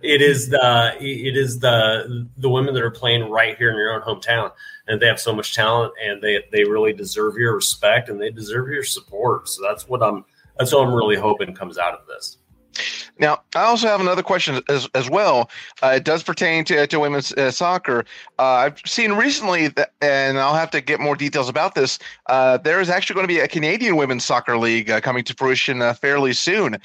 It is the it is the the women that are playing right here in your own hometown and they have so much talent and they they really deserve your respect and they deserve your support. So that's what I'm that's what I'm really hoping comes out of this. Now, I also have another question as, as well. Uh, it does pertain to, to women's uh, soccer. Uh, I've seen recently, that, and I'll have to get more details about this. Uh, there is actually going to be a Canadian women's soccer league uh, coming to fruition uh, fairly soon.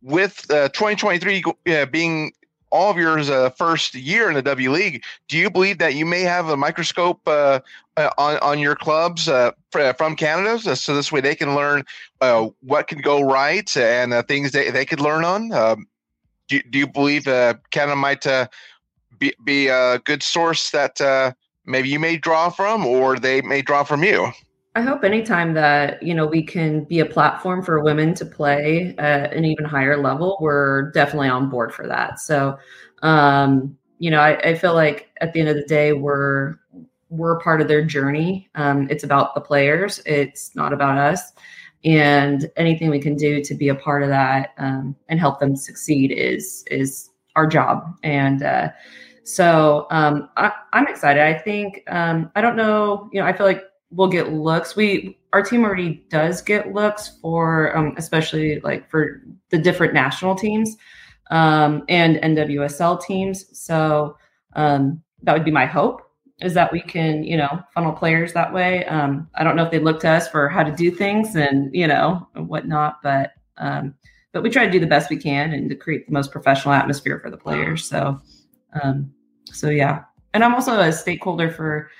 with 2023 being all of your uh, first year in the W League, do you believe that you may have a microscope uh, uh on on your clubs uh, from Canada, so this way they can learn uh, what can go right and uh, things they, they could learn on? Um, do, do you believe Canada might be, be a good source that maybe you may draw from, or they may draw from you? I hope anytime that you know we can be a platform for women to play at an even higher level, we're definitely on board for that. So, um, you know, I, I, feel like at the end of the day, we're we're part of their journey. Um, it's about the players. It's not about us. And anything we can do to be a part of that um, and help them succeed is is our job. And uh, so um, I, am excited. I think um, I don't know. You know, I feel like we'll get looks. We our team already does get looks for um, especially like for the different national teams um, and NWSL teams. So um, that would be my hope is that we can you know funnel players that way. Um, I don't know if they look to us for how to do things and you know whatnot, but um, but we try to do the best we can and to create the most professional atmosphere for the players. So um, so yeah, and I'm also a stakeholder for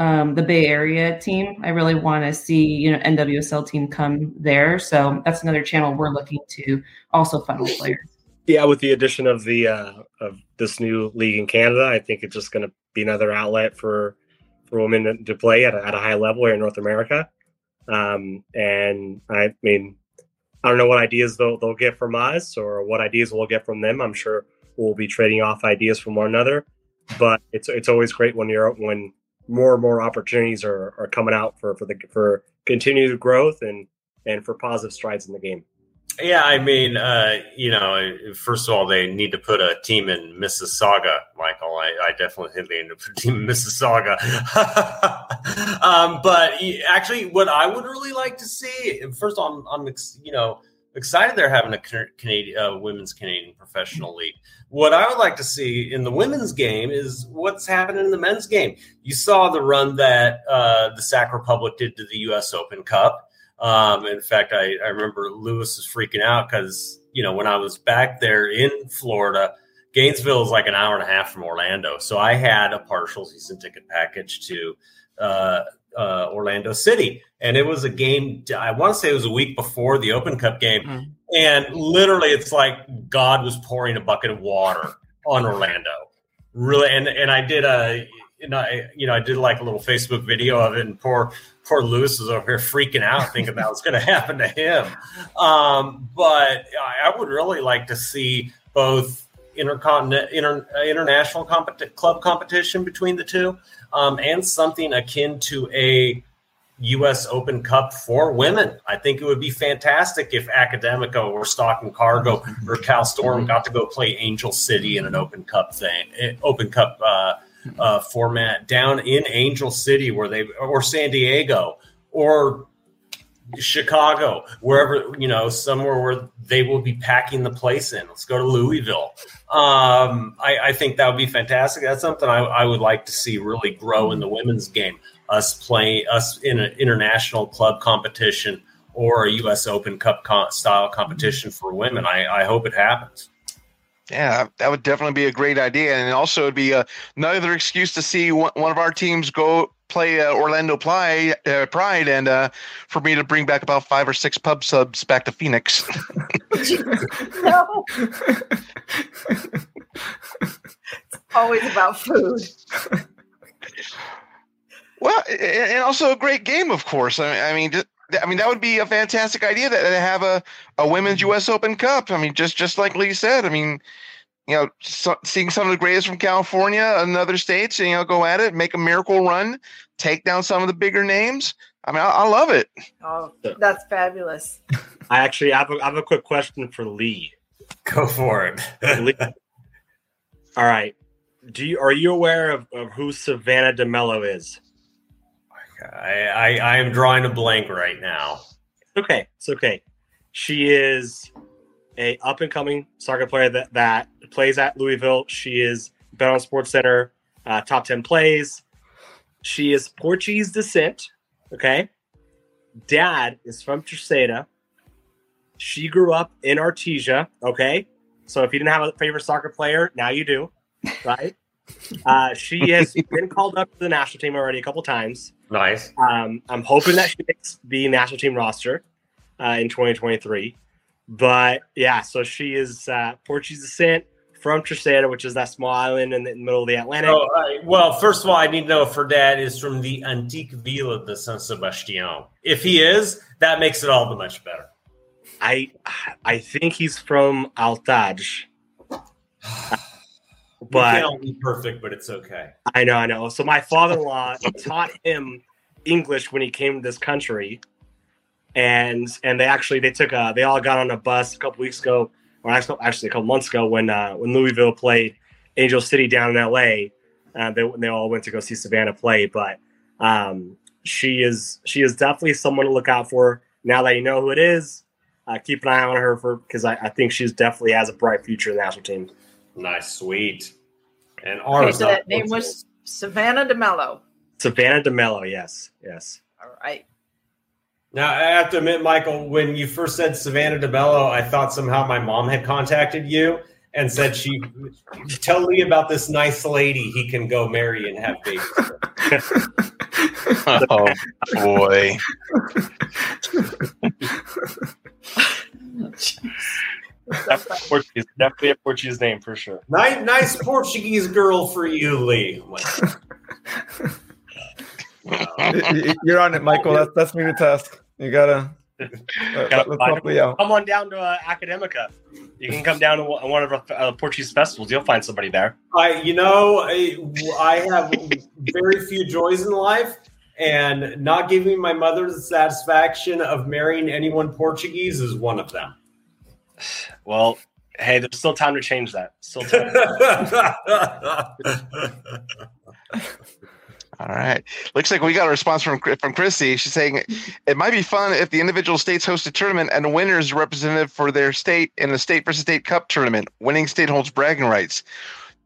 um, the Bay Area team. I really want to see you know NWSL team come there. So that's another channel we're looking to also funnel players. Yeah, with the addition of the uh, of this new league in Canada, I think it's just going to be another outlet for for women to play at a, at a high level here in North America. Um, and I mean, I don't know what ideas they'll they'll get from us or what ideas we'll get from them. I'm sure we'll be trading off ideas from one another. But it's it's always great when you're when more and more opportunities are, are coming out for for the for continued growth and and for positive strides in the game. Yeah, I mean, uh, you know, first of all, they need to put a team in Mississauga, Michael. I, I definitely need to put a team in Mississauga. (laughs) um, but actually, what I would really like to see, first of all, I'm, I'm you know, excited they're having a Canadian uh, women's Canadian professional league. What I would like to see in the women's game is what's happening in the men's game. You saw the run that uh, the Sac Republic did to the U.S. Open Cup. Um, in fact, I, I remember Lewis was freaking out because you know when I was back there in Florida, Gainesville is like an hour and a half from Orlando, so I had a partial season ticket package to uh, uh, Orlando City, and it was a game. I want to say it was a week before the Open Cup game, mm. And literally, it's like God was pouring a bucket of water on Orlando. really and and I did a know I, you know I did like a little Facebook video of it, and poor poor Lewis was over here freaking out, thinking that was going (laughs) to happen to him. Um, but I, I would really like to see both intercontinental inter, international competi- club competition between the two, um, and something akin to a U.S. Open Cup for women. I think it would be fantastic if Academico or Stockton Cargo or Cal Storm got to go play Angel City in an Open Cup thing, eh, Open Cup uh, uh, format down in Angel City, where they or San Diego or Chicago, wherever you know, somewhere where they will be packing the place in. Let's go to Louisville. Um, I, I, think that would be fantastic. That's something I, I, would like to see really grow in the women's game. Us playing us in an international club competition or a U.S. Open Cup style competition for women. I, I hope it happens. Yeah, that would definitely be a great idea, and also it'd be a, another excuse to see one, one of our teams go play uh, Orlando Pride, uh, Pride, and uh, for me to bring back about five or six pub subs back to Phoenix. no. (laughs) it's always about food. (laughs) Well, and also a great game, of course. I mean, I mean, that would be a fantastic idea to have a, a women's U.S. Open Cup. I mean, just just like Lee said. I mean, you know, so, seeing some of the greatest from California and other states, you know, go at it, make a miracle run, take down some of the bigger names. I mean, I, I love it. Oh, that's fabulous. I actually have a, I have a quick question for Lee. Go for it. (laughs) Lee, all right. Do you are you aware of, of who Savannah DeMelo is? I, I, I am drawing a blank right now. Okay, it's okay. She is a up and coming soccer player that that plays at Louisville. She is been on Sports Center, uh, top ten plays. She is Portuguese descent. Okay, dad is from Terceira. She grew up in Artesia. Okay, so if you didn't have a favorite soccer player, now you do, (laughs) right? Uh, she has been called up to the national team already a couple times. Nice. Um, I'm hoping that she makes the national team roster uh, in 2023. But yeah, so she is uh, Portuguese descent from Terceira, which is that small island in the middle of the Atlantic. Oh, uh, well, first of all, I need to know if her dad is from the Antique Villa de San Sebastián. If he is, that makes it all the much better. I I think he's from Altage. (sighs) but we can't be perfect, but it's okay. I know, I know. So my father-in-law (laughs) taught him English when he came to this country, and and they actually they took a they all got on a bus a couple weeks ago, or actually, actually a couple months ago when uh, when Louisville played Angel City down in L.A. Uh, they they all went to go see Savannah play, but um, she is she is definitely someone to look out for. Now that you know who it is, uh, keep an eye on her for because I, I think she's definitely has a bright future in the national team. Nice, sweet. And ours. Okay, so that name was Savannah DeMelo. Savannah DeMelo, yes, yes. All right. Now I have to admit, Michael, when you first said Savannah DeMelo, I thought somehow my mom had contacted you and said she tell Lee about this nice lady he can go marry and have babies. oh boy. (laughs) (laughs) Portuguese, definitely a Portuguese name for sure. Nice, nice Portuguese girl for you, Lee. (laughs) You're on it, Michael. That's that's me to test. You gotta. Uh, let's help you out. Come on down to uh, Academica. You can come down to one of our uh, Portuguese festivals. You'll find somebody there. I, you know, I, I have very few joys in life, and not giving my mother the satisfaction of marrying anyone Portuguese is one of them. Well, hey, there's still time to change that. Still time. (laughs) All right. Looks like we got a response from from Christy. She's saying it might be fun if the individual states host a tournament and the winner is representative for their state in a state versus state cup tournament. Winning state holds bragging rights.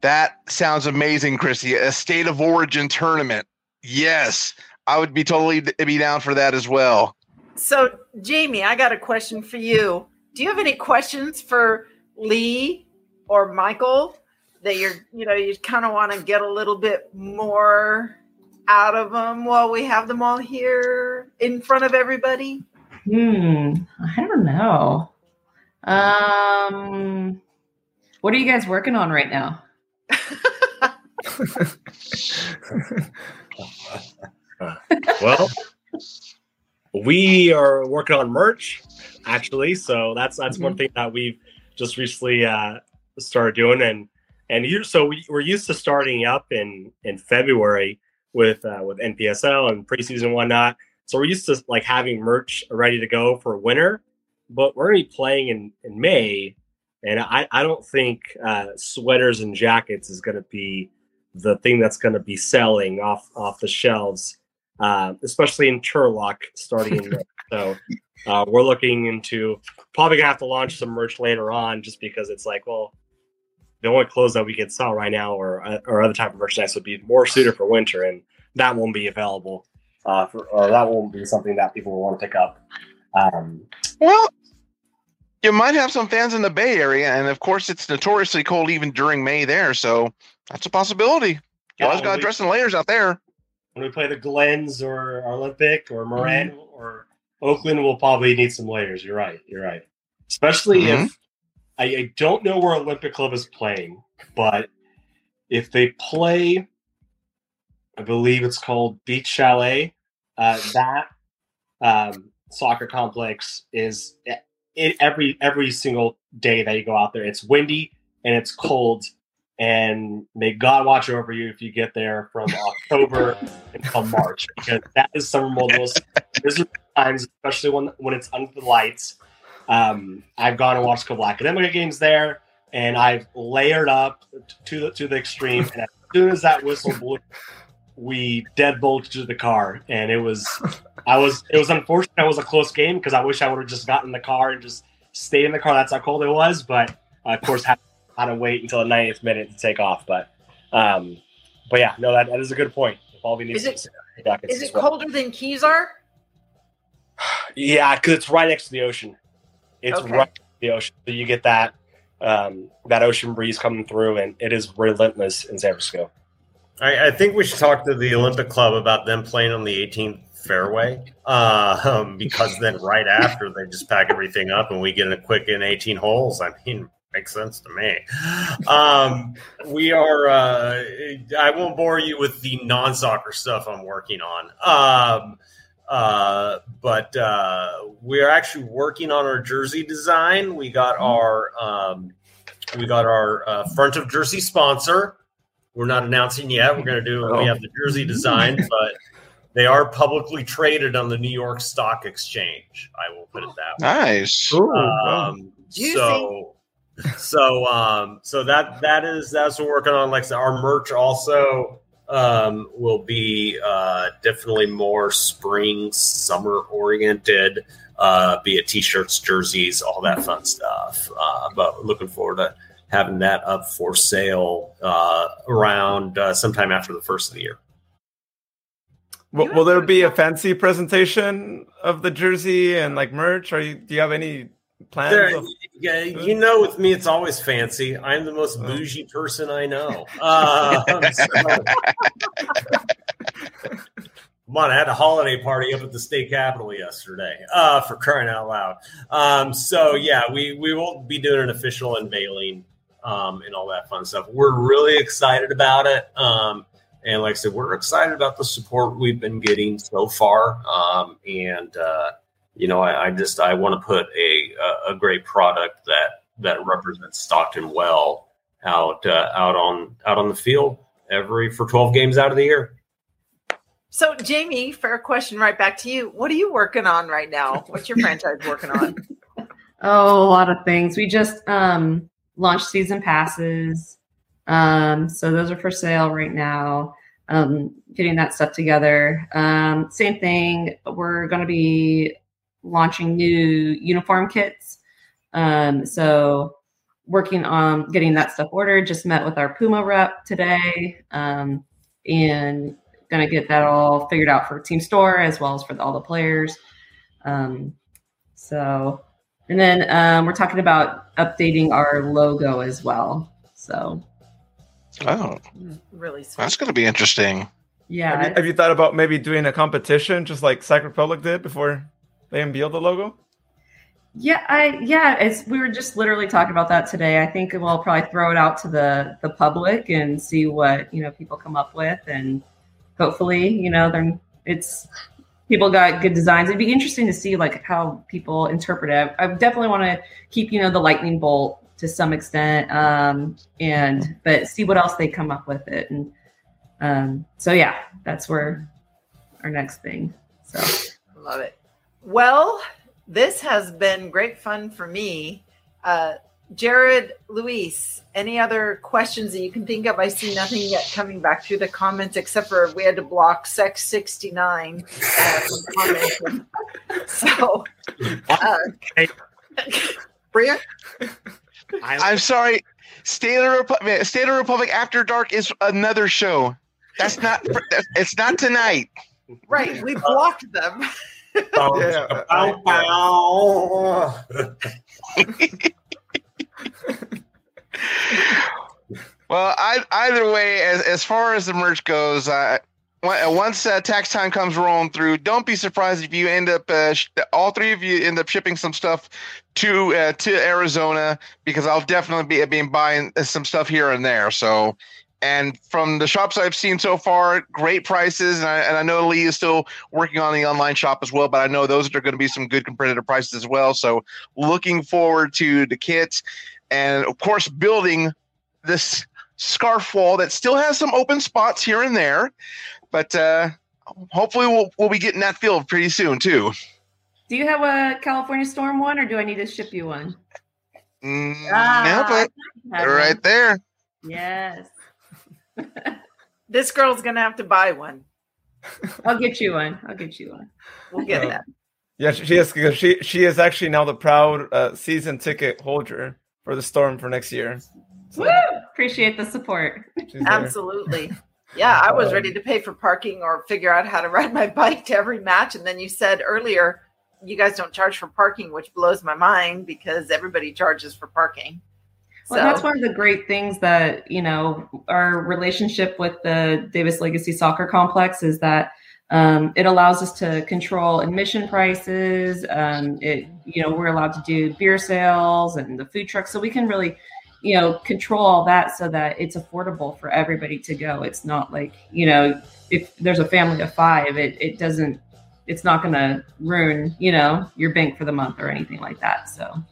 That sounds amazing, Christy. A state of origin tournament. Yes, I would be totally be down for that as well. So, Jamie, I got a question for you do you have any questions for Lee or Michael that you're, you know, you kind of want to get a little bit more out of them while we have them all here in front of everybody? Hmm, I don't know. Um, what are you guys working on right now? (laughs) well, we are working on merch actually, so that's that's mm-hmm. one thing that we've just recently uh, started doing, and and you so we, we're used to starting up in in February with uh, with NPSL and preseason and whatnot. So we're used to like having merch ready to go for winter, but we're gonna be playing in in May, and I I don't think uh, sweaters and jackets is gonna be the thing that's gonna be selling off off the shelves, uh, especially in Turlock starting in (laughs) May. So uh, we're looking into probably gonna have to launch some merch later on, just because it's like, well, the only clothes that we can sell right now or uh, or other type of merchandise would be more suited for winter, and that won't be available, uh, for, or that won't be something that people will want to pick up. Um, well, you might have some fans in the Bay Area, and of course, it's notoriously cold even during May there, so that's a possibility. You yeah, always got to dress in layers out there. When we play the Glens or Olympic or Moran mm-hmm. or Oakland, we'll probably need some layers. You're right. You're right. Especially mm-hmm. if I, I don't know where Olympic Club is playing, but if they play, I believe it's called Beach Chalet. Uh, that um, soccer complex is it, every every single day that you go out there. It's windy and it's cold, and may God watch over you if you get there from October (laughs) until March because that is some of the most miserable times, especially when when it's under the lights um, I've gone and watched a couple academic games there, and I've layered up to the to the extreme. And as soon as that whistle blew, we deadbolted to the car, and it was I was it was unfortunate. It was a close game because I wish I would have just gotten in the car and just stayed in the car. That's how cold it was, but uh, of course had, had to wait until the 90th minute to take off. But um, but yeah, no, that, that is a good point. If all we need is it, is it well. colder than Kezar? Yeah, because it's right next to the ocean. It's okay. right the ocean. So you get that um, that ocean breeze coming through, and it is relentless in San Francisco. I, I, think we should talk to the Olympic Club about them playing on the 18th fairway, uh, um, (laughs) because then right after they just pack everything up and we get a quick in 18 holes. I mean, makes sense to me. Um, we are. Uh, I won't bore you with the non-soccer stuff I'm working on. Um, uh, but uh, we're actually working on our jersey design. We got mm-hmm. our um, we got our uh, front of jersey sponsor. We're not announcing yet. We're going to do. Oh. We have the jersey design, but they are publicly traded on the New York Stock Exchange. I will put it that way. Nice. Um, so, so, um, so that that is that's what we're working on. Like our merch also um, will be uh, definitely more spring, summer oriented, uh, be it t-shirts, jerseys, all that fun stuff. Uh, but looking forward to having that up for sale uh, around uh, sometime after the first of the year. Will, will there be a fancy presentation of the jersey and like merch? Or you, do you have any plans? There, of- yeah, you know, with me, it's always fancy. I'm the most bougie person I know. (laughs) Um, so, (laughs) come on, I had a holiday party up at the state capitol yesterday uh, for crying out loud. Um, so yeah, we we will be doing an official unveiling um, and all that fun stuff. We're really excited about it. Um, and like I said, we're excited about the support we've been getting so far. Um, and uh, you know, I, I just I want to put a, a great product that that represents Stockton well out uh, out on out on the field every for 12 games out of the year. So, Jamie, fair question right back to you. What are you working on right now? What's your franchise working on? (laughs) Oh, a lot of things. We just um, launched season passes. Um, so those are for sale right now. Um, getting that stuff together. Um, same thing. We're going to be launching new uniform kits. Um, so working on getting that stuff ordered. Just met with our Puma rep today, um, and gonna get that all figured out for Team Store as well as for all the players. Um, so, and then um, we're talking about updating our logo as well. So, oh, really, sweet. that's gonna be interesting. Yeah. Have you, have you, thought about maybe doing a competition just like Sac Republic did before they unveiled the logo? Yeah, I yeah, it's we were just literally talking about that today. I think we'll probably throw it out to the the public and see what you know people come up with, and hopefully, you know, then it's people got good designs. It'd be interesting to see like how people interpret it. I definitely want to keep you know the lightning bolt to some extent, um, and but see what else they come up with it, and um, so yeah, that's where our next thing. So love it. Well, this has been great fun for me. Uh, Jared, Luis, any other questions that you can think of? I see nothing yet coming back through the comments except for we had to block Sex 69 uh, from commenting. (laughs) So, uh, Bria? I'm sorry. State of the Republic, State of the Republic After Dark is another show. That's not. It's not tonight. Right, we blocked them. (laughs) Yeah. Bow, bow. (laughs) Well, I, either way, as, as far as the merch goes, uh, on- once uh, tax time comes rolling through, don't be surprised if you end up uh, sh- all three of you end up shipping some stuff to uh, to Arizona because I'll definitely be be buying uh, some stuff here and there. So, and from the shops I've seen so far, great prices, and I, and I know Lee is still working on the online shop as well. But I know those are going to be some good competitive prices as well. So, looking forward to the kit, and of course, building this scarf wall that still has some open spots here and there, but uh, hopefully we'll we'll be getting that filled pretty soon too. do you have a California Storm one, or do I need to ship you one? Mm, Ah, no, but right there. Yes, This girl's going to have to buy one. (laughs) I'll get you one. I'll get you one. We'll get Oh. that. Yeah, she she is because she she is actually now the proud uh, season ticket holder for the Storm for next year. So Woo! Appreciate the support. Absolutely. Yeah, I was Um, ready to pay for parking or figure out how to ride my (laughs) bike to every match. And then you said earlier, you guys don't charge for parking, which blows my mind because everybody charges for parking. Well, that's one of the great things that you know our relationship with the Davis Legacy Soccer Complex is that um, it allows us to control admission prices. Um, it you know we're allowed to do beer sales and the food trucks, so we can really you know control all that so that it's affordable for everybody to go. It's not like you know if there's a family of five, it it doesn't. It's not going to ruin, you know, your bank for the month or anything like that. So,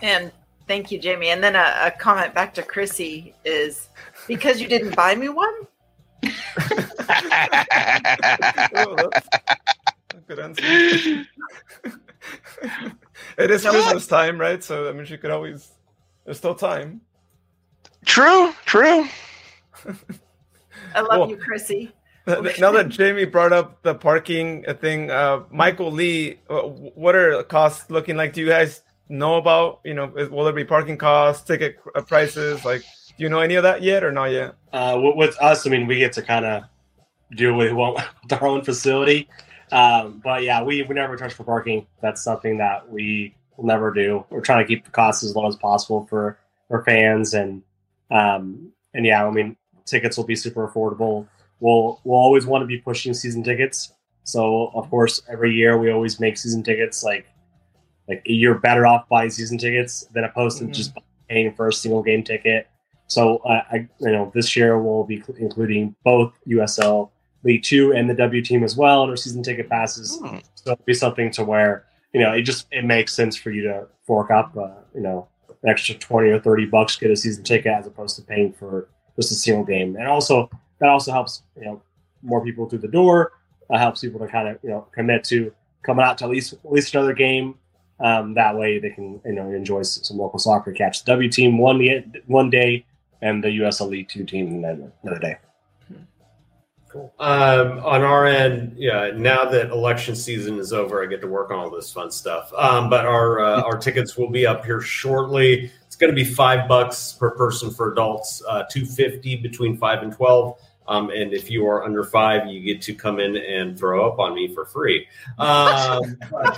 And thank you, Jamie. And then a, a comment back to Chrissy is because you didn't buy me one? (laughs) Oh, good answer. (laughs) it is Christmas time, right? So I mean, she could always. There's still time. true, true. I love Well, you, Chrissy. Now that Jamie brought up the parking thing, uh, Michael Lee, uh, what are costs looking like? Do you guys know about? You know, will there be parking costs, ticket uh, prices? Like, do you know any of that yet, or not yet? Uh, with, us, I mean, we get to kind of do what we (laughs) want with our own facility. Um, but yeah, we, we never charge for parking. That's something that we will never do. We're trying to keep the costs as low as possible for for fans, and um, and yeah, I mean, tickets will be super affordable. We'll we'll always want to be pushing season tickets. So of course, every year we always make season tickets like like you're better off buying season tickets than opposed to just paying for a single game ticket. So uh, I, you know, this year we'll be cl- including both USL League Two and the W team as well in our season ticket passes. Hmm. So it'll be something to where you know it just it makes sense for you to fork up, uh, you know, an extra twenty or thirty bucks get a season ticket as opposed to paying for just a single game. And also that also helps you know more people through the door. That helps people to kind of you know commit to coming out to at least at least another game. Um, that way they can you know enjoy some local soccer. Catch the W team one day, one day, and the USL League Two team then another day. Cool. Um, on our end, yeah. Now that election season is over, I get to work on all this fun stuff. Um, but our uh, our tickets will be up here shortly. It's going to be five bucks per person for adults, uh, two fifty between five and twelve. Um, and if you are under five, you get to come in and throw up on me for free. Um, (laughs)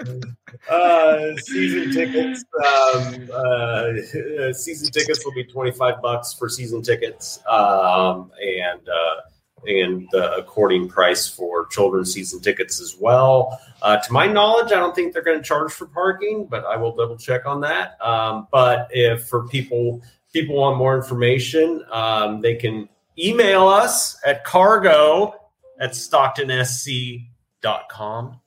(laughs) uh, season tickets. Um, uh, (laughs) season tickets will be twenty five bucks for season tickets, um, and uh, and the according price for children's season tickets as well. Uh, to my knowledge, I don't think they're going to charge for parking, but I will double check on that. Um, but if for people people want more information, um, they can email us at cargo at stocktonsc.com.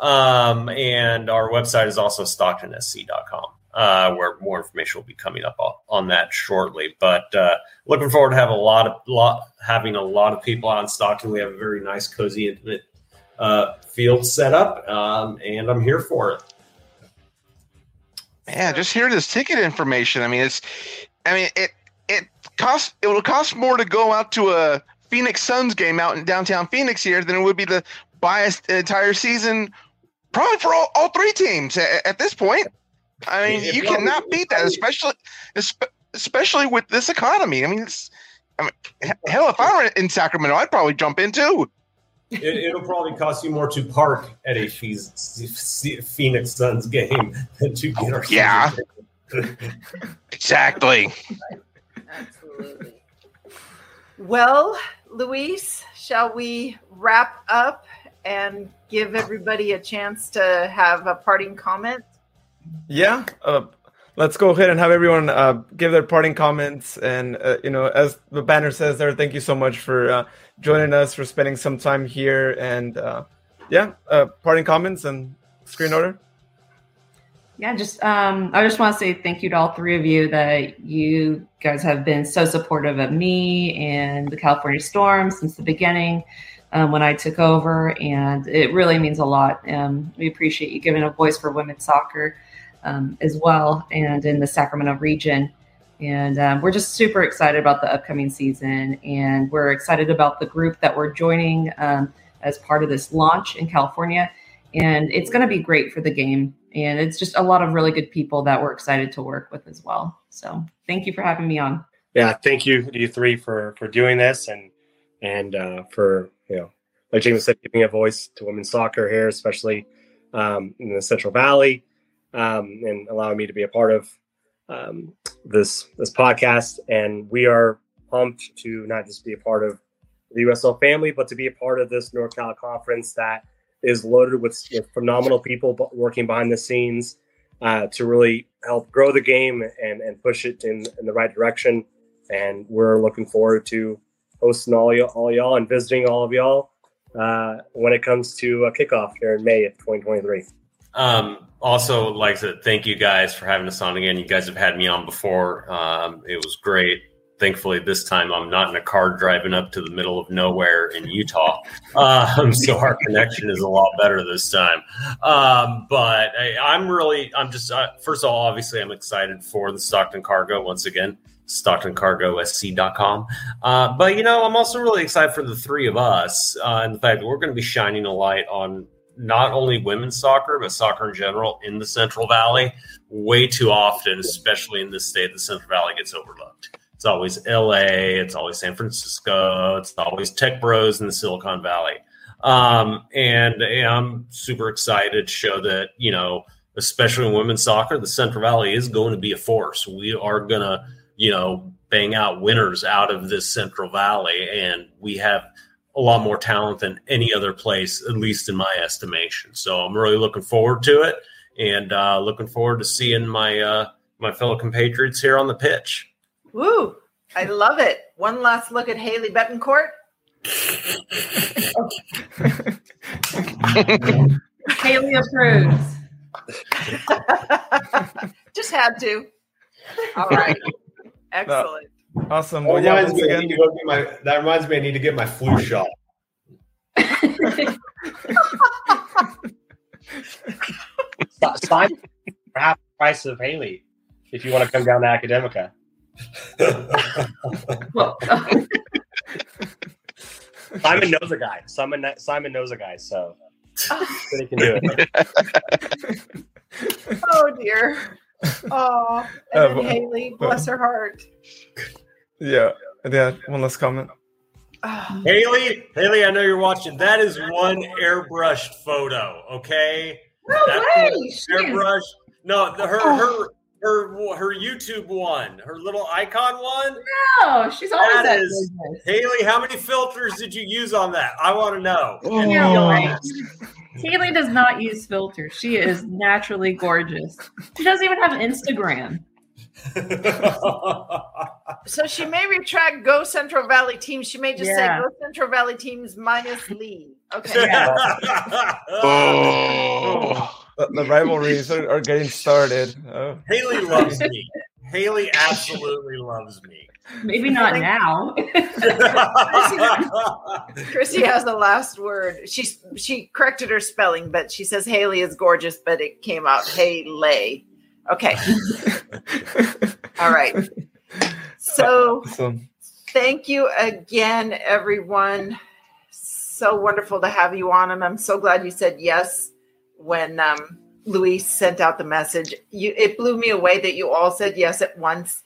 Um, and our website is also stocktonsc.com uh, where more information will be coming up on that shortly. But uh, looking forward to have a lot of lot having a lot of people on Stockton. We have a very nice, cozy, intimate uh, field set up, um, and I'm here for it. Yeah, just hear this ticket information. I mean, it's, I mean, it it costs it will cost more to go out to a Phoenix Suns game out in downtown Phoenix here than it would be to buy an entire season, probably for all, all three teams at, at this point. I mean, you cannot beat that, especially especially with this economy. I mean, it's, I mean, hell, if I were in Sacramento, I'd probably jump in too. It, will probably cost you more to park at a Phoenix Suns (laughs) game than to get our yeah. (laughs) exactly. Absolutely. Well, Luis, shall we wrap up and give everybody a chance to have a parting comment? Yeah. Uh, let's go ahead and have everyone uh, give their parting comments. And, uh, you know, as the banner says there, thank you so much for uh, joining us, for spending some time here. And, uh, yeah, uh, parting comments and screen order. Yeah, just um, I just want to say thank you to all three of you that you guys have been so supportive of me and the California Storm since the beginning um, when I took over, and it really means a lot. Um, we appreciate you giving a voice for women's soccer um, as well and in the Sacramento region. And um, we're just super excited about the upcoming season. And we're excited about the group that we're joining um, as part of this launch in California. And it's going to be great for the game. And it's just a lot of really good people that we're excited to work with as well. So thank you for having me on. Yeah, thank you, you three, for for doing this and and uh, for you know, like James said, giving a voice to women's soccer here, especially um, in the Central Valley um, and allowing me to be a part of um, this this podcast. And we are pumped to not just be a part of the USL family, but to be a part of this NorCal conference that is loaded with, with phenomenal people working behind the scenes uh, to really help grow the game and, and push it in, in the right direction. And we're looking forward to hosting all y'all, all y'all and visiting all of y'all uh, when it comes to a kickoff here in May of 2023. Um, also, like to thank you guys for having us on again. You guys have had me on before. Um, it was great. Thankfully, this time I'm not in a car driving up to the middle of nowhere in Utah. Um, so our connection is a lot better this time. Um, but I, am really, I'm just, uh, first of all, obviously, I'm excited for the Stockton Cargo once again. StocktonCargoSC.com. Uh, but you know, I'm also really excited for the three of us uh, and the fact that we're going to be shining a light on not only women's soccer, but soccer in general in the Central Valley. Way too often, especially in this state, the Central Valley gets overlooked. It's always LA, it's always San Francisco, it's always tech bros in the Silicon Valley. Um, and, and I'm super excited to show that, you know, especially in women's soccer, the Central Valley is going to be a force. We are going to, you know, bang out winners out of this Central Valley. And we have a lot more talent than any other place, at least in my estimation. So I'm really looking forward to it, and uh, looking forward to seeing my uh, my fellow compatriots here on the pitch. Woo! I love it. One last look at Haley Betancourt. (laughs) Haley approves. (laughs) Just had to. All right. (laughs) Excellent. Awesome. Well, yeah, once again, my, that reminds me, I need to get my flu shot. Simon, for half the price of Haley, if you want to come down to Academica. Simon knows a guy. Simon Simon knows a guy, so (laughs) he can do it. oh dear. Oh, and uh, Haley, bless her heart. Yeah, yeah. One last comment. Haley, Haley, I know you're watching. That is one airbrushed photo. Okay, no That's way. Airbrush. No, the, her her her her YouTube one, her little icon one. No, she's always That that is- gorgeous. Haley, how many filters did you use on that? I want to know. Oh, Haley. Haley does not use filters. She is naturally gorgeous. She doesn't even have Instagram. (laughs) So she may retract Go Central Valley teams. She may just Yeah. say Go Central Valley teams minus Lee. Okay. (laughs) (laughs) Oh. The, the rivalries are, are getting started. Oh. Haley loves me. Haley absolutely loves me. Maybe not now. (laughs) Chrissy has the last word. She she corrected her spelling, but she says Haley is gorgeous, but it came out Haley. Okay. (laughs) All right. So so thank you again, everyone. So wonderful to have you on, and I'm so glad you said yes when um, Luis sent out the message. You, it blew me away that you all said yes at once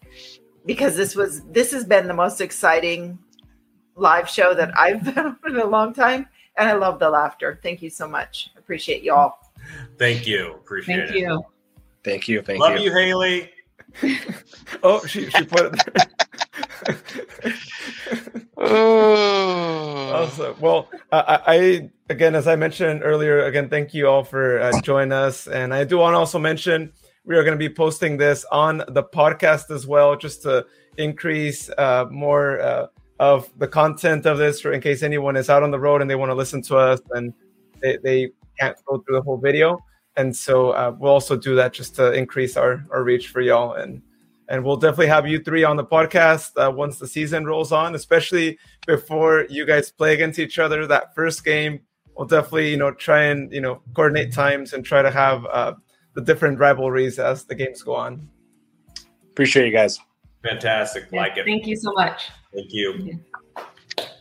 because this was this has been the most exciting live show that I've (laughs) been on in a long time, and I love the laughter. Thank you so much. Appreciate y'all. Thank you. Appreciate Thank it. you. Thank you. Thank Love you. Love you, Haley. (laughs) oh she she put it there. (laughs) Awesome. Well, I, again, as I mentioned earlier, again, thank you all for uh, joining us, and I do want to also mention we are going to be posting this on the podcast as well, just to increase uh, more uh, of the content of this, for in case anyone is out on the road and they want to listen to us and they, they can't go through the whole video. And so uh, we'll also do that just to increase our, our reach for y'all and and we'll definitely have you three on the podcast uh, once the season rolls on, especially before you guys play against each other. That first game, we'll definitely you know try and you know coordinate times and try to have uh, the different rivalries as the games go on. Appreciate you guys. Fantastic. Like it. Thank you so much. Thank you.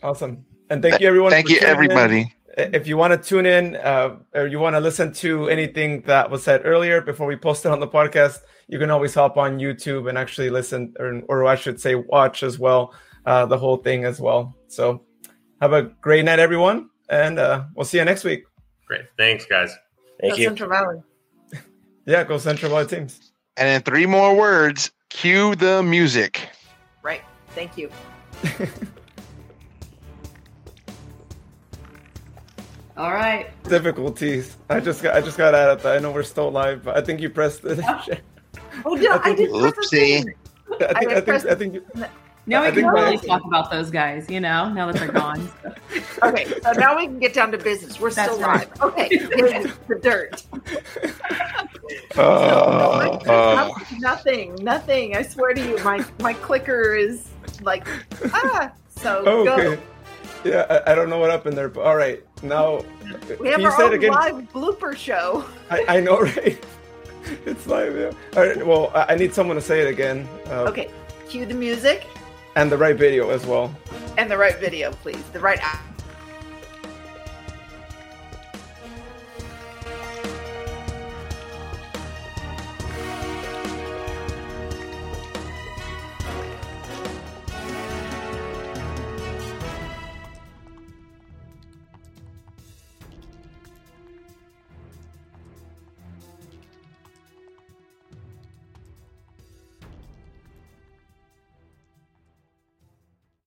Awesome, and thank you everyone. Thank for you, tuning in. everybody. If you want to tune in uh, or you want to listen to anything that was said earlier before we post it on the podcast, you can always hop on YouTube and actually listen, or, or I should say, watch as well, uh, the whole thing as well. So, have a great night, everyone, and uh, we'll see you next week. Great. Thanks, guys. Thank Go you. Central Valley. (laughs) Yeah, go Central Valley teams. And in three more words, cue the music. Right. Thank you. (laughs) All right. Difficulties. I just got I just got out of that. I know we're still live, but I think you pressed it. (laughs) I Oh, yeah, I think- did the Oopsie. thing. think I think I think you, Now I we can my- really talk about those guys, you know, now that they're gone. So. (laughs) Okay, so now we can get down to business. We're That's still right. live. Okay, (laughs) here's the dirt. (laughs) Oh, oh. Nothing, nothing. I swear to you, my my clicker is like ah. So Oh, go. okay. Yeah, I, I don't know what happened there, but all right. Now, We have can our say own again? live blooper show. I, I know, right? (laughs) It's live. Yeah. All right. Well, I I need someone to say it again. Uh, Okay, cue the music And the right video as well. and the right video, please. The right